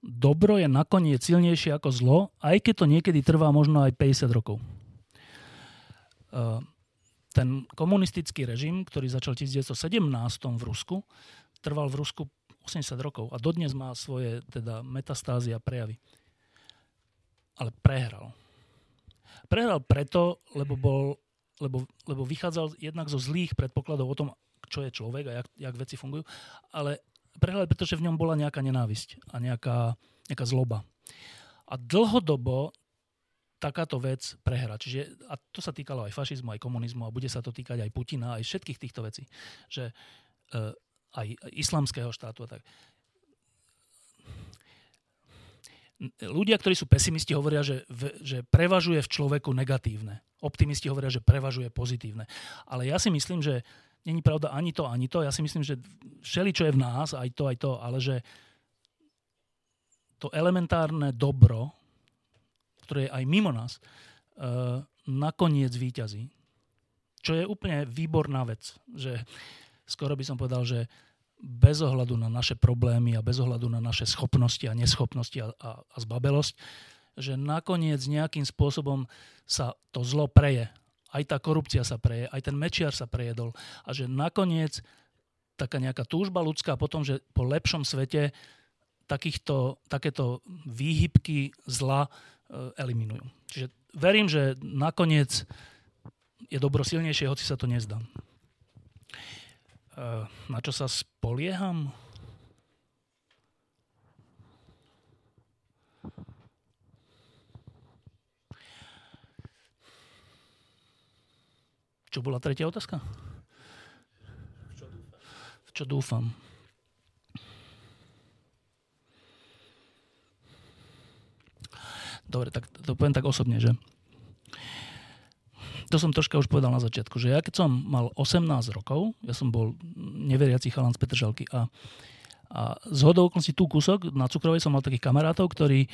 dobro je nakoniec silnejšie ako zlo, aj keď to niekedy trvá možno aj 50 rokov. Ten komunistický režim, ktorý začal v 1917 v Rusku, trval v Rusku 80 rokov a dodnes má svoje teda metastázy a prejavy. Ale prehral Prehral preto, lebo, bol, lebo, lebo vychádzal jednak zo zlých predpokladov o tom, čo je človek a jak, jak veci fungujú, ale prehral preto, že v ňom bola nejaká nenávisť a nejaká, nejaká zloba. A dlhodobo takáto vec prehra. Čiže, a to sa týkalo aj fašizmu, aj komunizmu a bude sa to týkať aj Putina, aj všetkých týchto vecí. Že e, aj islamského štátu a tak ľudia, ktorí sú pesimisti, hovoria, že, že prevažuje v človeku negatívne. Optimisti hovoria, že prevažuje pozitívne. Ale ja si myslím, že není pravda ani to, ani to. Ja si myslím, že všeli, čo je v nás, aj to, aj to, ale že to elementárne dobro, ktoré je aj mimo nás, uh, nakoniec výťazí. Čo je úplne výborná vec. Že skoro by som povedal, že bez ohľadu na naše problémy a bez ohľadu na naše schopnosti a neschopnosti a, a, a zbabelosť, že nakoniec nejakým spôsobom sa to zlo preje. Aj tá korupcia sa preje, aj ten mečiar sa prejedol. A že nakoniec taká nejaká túžba ľudská potom, že po lepšom svete takýchto, takéto výhybky zla e, eliminujú. Čiže verím, že nakoniec je dobro silnejšie, hoci sa to nezdá. Eh, na čo sa spolieham? Čo bola tretia otázka? V čo dúfam? Dobre, tak to poviem tak osobne, že to som troška už povedal na začiatku, že ja keď som mal 18 rokov, ja som bol neveriaci chalan z Petržalky a, a z hodou okolností kúsok na Cukrovej som mal takých kamarátov, ktorí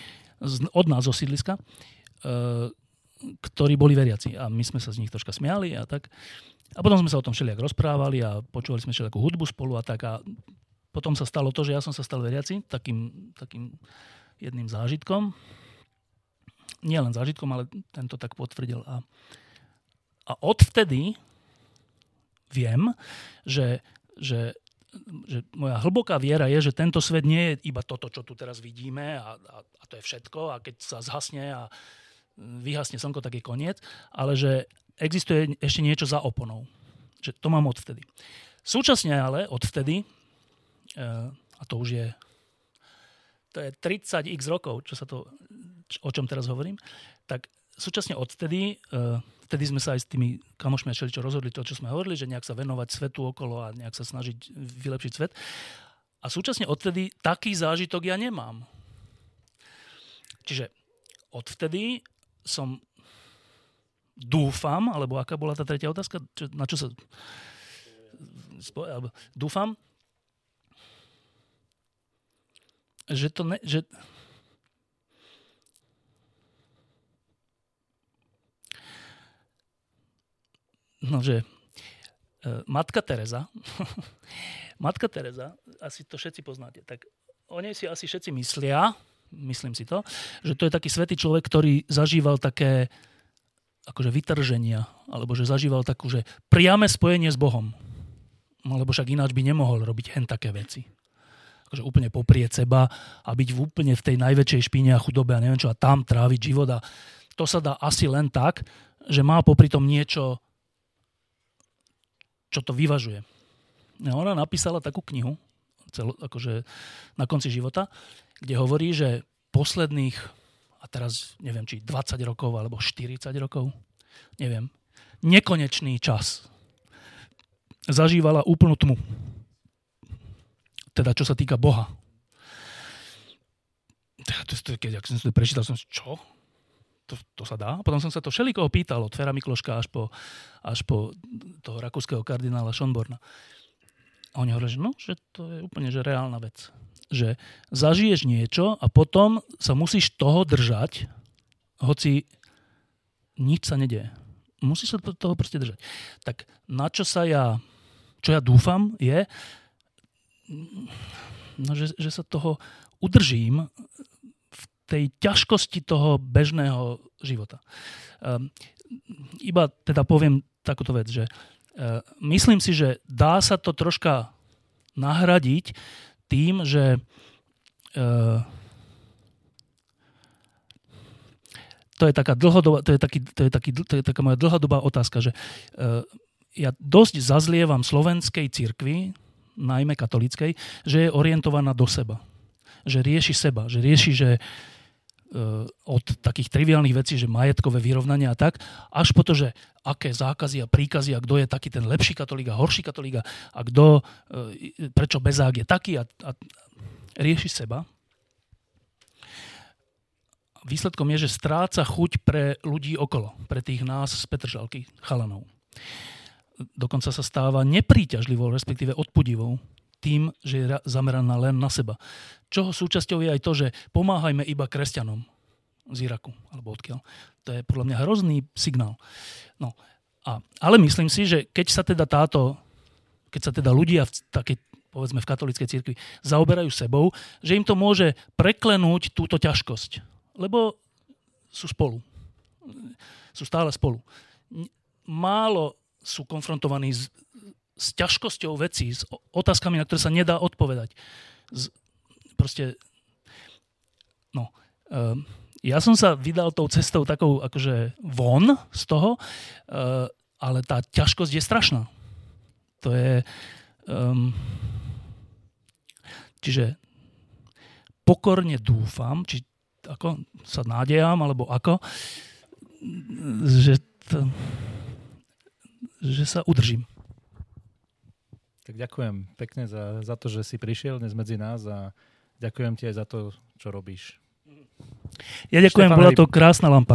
od nás zo sídliska, e, ktorí boli veriaci a my sme sa z nich troška smiali a tak. A potom sme sa o tom všelijak rozprávali a počúvali sme všelijakú hudbu spolu a tak a potom sa stalo to, že ja som sa stal veriaci takým, takým jedným zážitkom. Nie len zážitkom, ale tento tak potvrdil. A, a odvtedy viem, že, že, že moja hlboká viera je, že tento svet nie je iba toto, čo tu teraz vidíme a, a, a to je všetko a keď sa zhasne a vyhasne slnko, tak je koniec, ale že existuje ešte niečo za oponou. Že to mám odvtedy. Súčasne ale odvtedy, e, a to už je, to je 30x rokov, čo sa to, o čom teraz hovorím, tak súčasne odtedy, uh, vtedy sme sa aj s tými kamošmi čo rozhodli to, čo sme hovorili, že nejak sa venovať svetu okolo a nejak sa snažiť vylepšiť svet. A súčasne odtedy taký zážitok ja nemám. Čiže odvtedy som dúfam, alebo aká bola tá tretia otázka, čo, na čo sa... Dúfam, že to ne, že, no, že uh, matka Teresa, <laughs> matka Teresa, asi to všetci poznáte, tak o nej si asi všetci myslia, myslím si to, že to je taký svetý človek, ktorý zažíval také akože vytrženia, alebo že zažíval takú, že priame spojenie s Bohom. No, lebo však ináč by nemohol robiť hen také veci. Akože úplne poprieť seba a byť v úplne v tej najväčšej špine a chudobe a neviem čo a tam tráviť život a to sa dá asi len tak, že má popri tom niečo čo to vyvažuje. A ona napísala takú knihu, celo, akože na konci života, kde hovorí, že posledných, a teraz neviem, či 20 rokov alebo 40 rokov, neviem, nekonečný čas zažívala úplnú tmu. Teda čo sa týka Boha. Keď som to prečítal, som čo? To, to sa dá. Potom som sa to všelikoho pýtal, od Fera Mikloška až po, až po toho rakúskeho kardinála Schonborna. A oni hovorili, že no, že to je úplne že reálna vec. Že zažiješ niečo a potom sa musíš toho držať, hoci nič sa nedieje. Musíš sa toho proste držať. Tak na čo sa ja, čo ja dúfam, je, no, že, že sa toho udržím tej ťažkosti toho bežného života. Um, iba teda poviem takúto vec, že uh, myslím si, že dá sa to troška nahradiť tým, že uh, to je taká dlhodobá, to je, taký, to je, taký, to je taká moja dlhodobá otázka, že ja dosť zazlievam slovenskej cirkvi, najmä katolíckej, že je orientovaná do seba. Že rieši seba, že rieši, že od takých triviálnych vecí, že majetkové vyrovnanie a tak, až po to, že aké zákazy a príkazy a kto je taký ten lepší katolík a horší katolík a kto, eh, prečo bezák je taký a, a rieši seba. Výsledkom je, že stráca chuť pre ľudí okolo, pre tých nás z Petržalky, chalanov. Dokonca sa stáva nepríťažlivou, respektíve odpudivou tým, že je zameraná len na seba. Čoho súčasťou je aj to, že pomáhajme iba kresťanom z Iraku, alebo odkiaľ. To je podľa mňa hrozný signál. No, a, ale myslím si, že keď sa teda táto, keď sa teda ľudia v takej, povedzme v katolíckej cirkvi zaoberajú sebou, že im to môže preklenúť túto ťažkosť. Lebo sú spolu. Sú stále spolu. Málo sú konfrontovaní s, s ťažkosťou vecí, s otázkami, na ktoré sa nedá odpovedať. Z, proste, no, um, ja som sa vydal tou cestou takou akože von z toho, uh, ale tá ťažkosť je strašná. To je... Um, čiže pokorne dúfam, či ako sa nádejam, alebo ako, že, to, že sa udržím. Tak ďakujem pekne za, za to, že si prišiel dnes medzi nás a ďakujem ti aj za to, čo robíš. Ja ďakujem, Štefan bola to krásna lampa.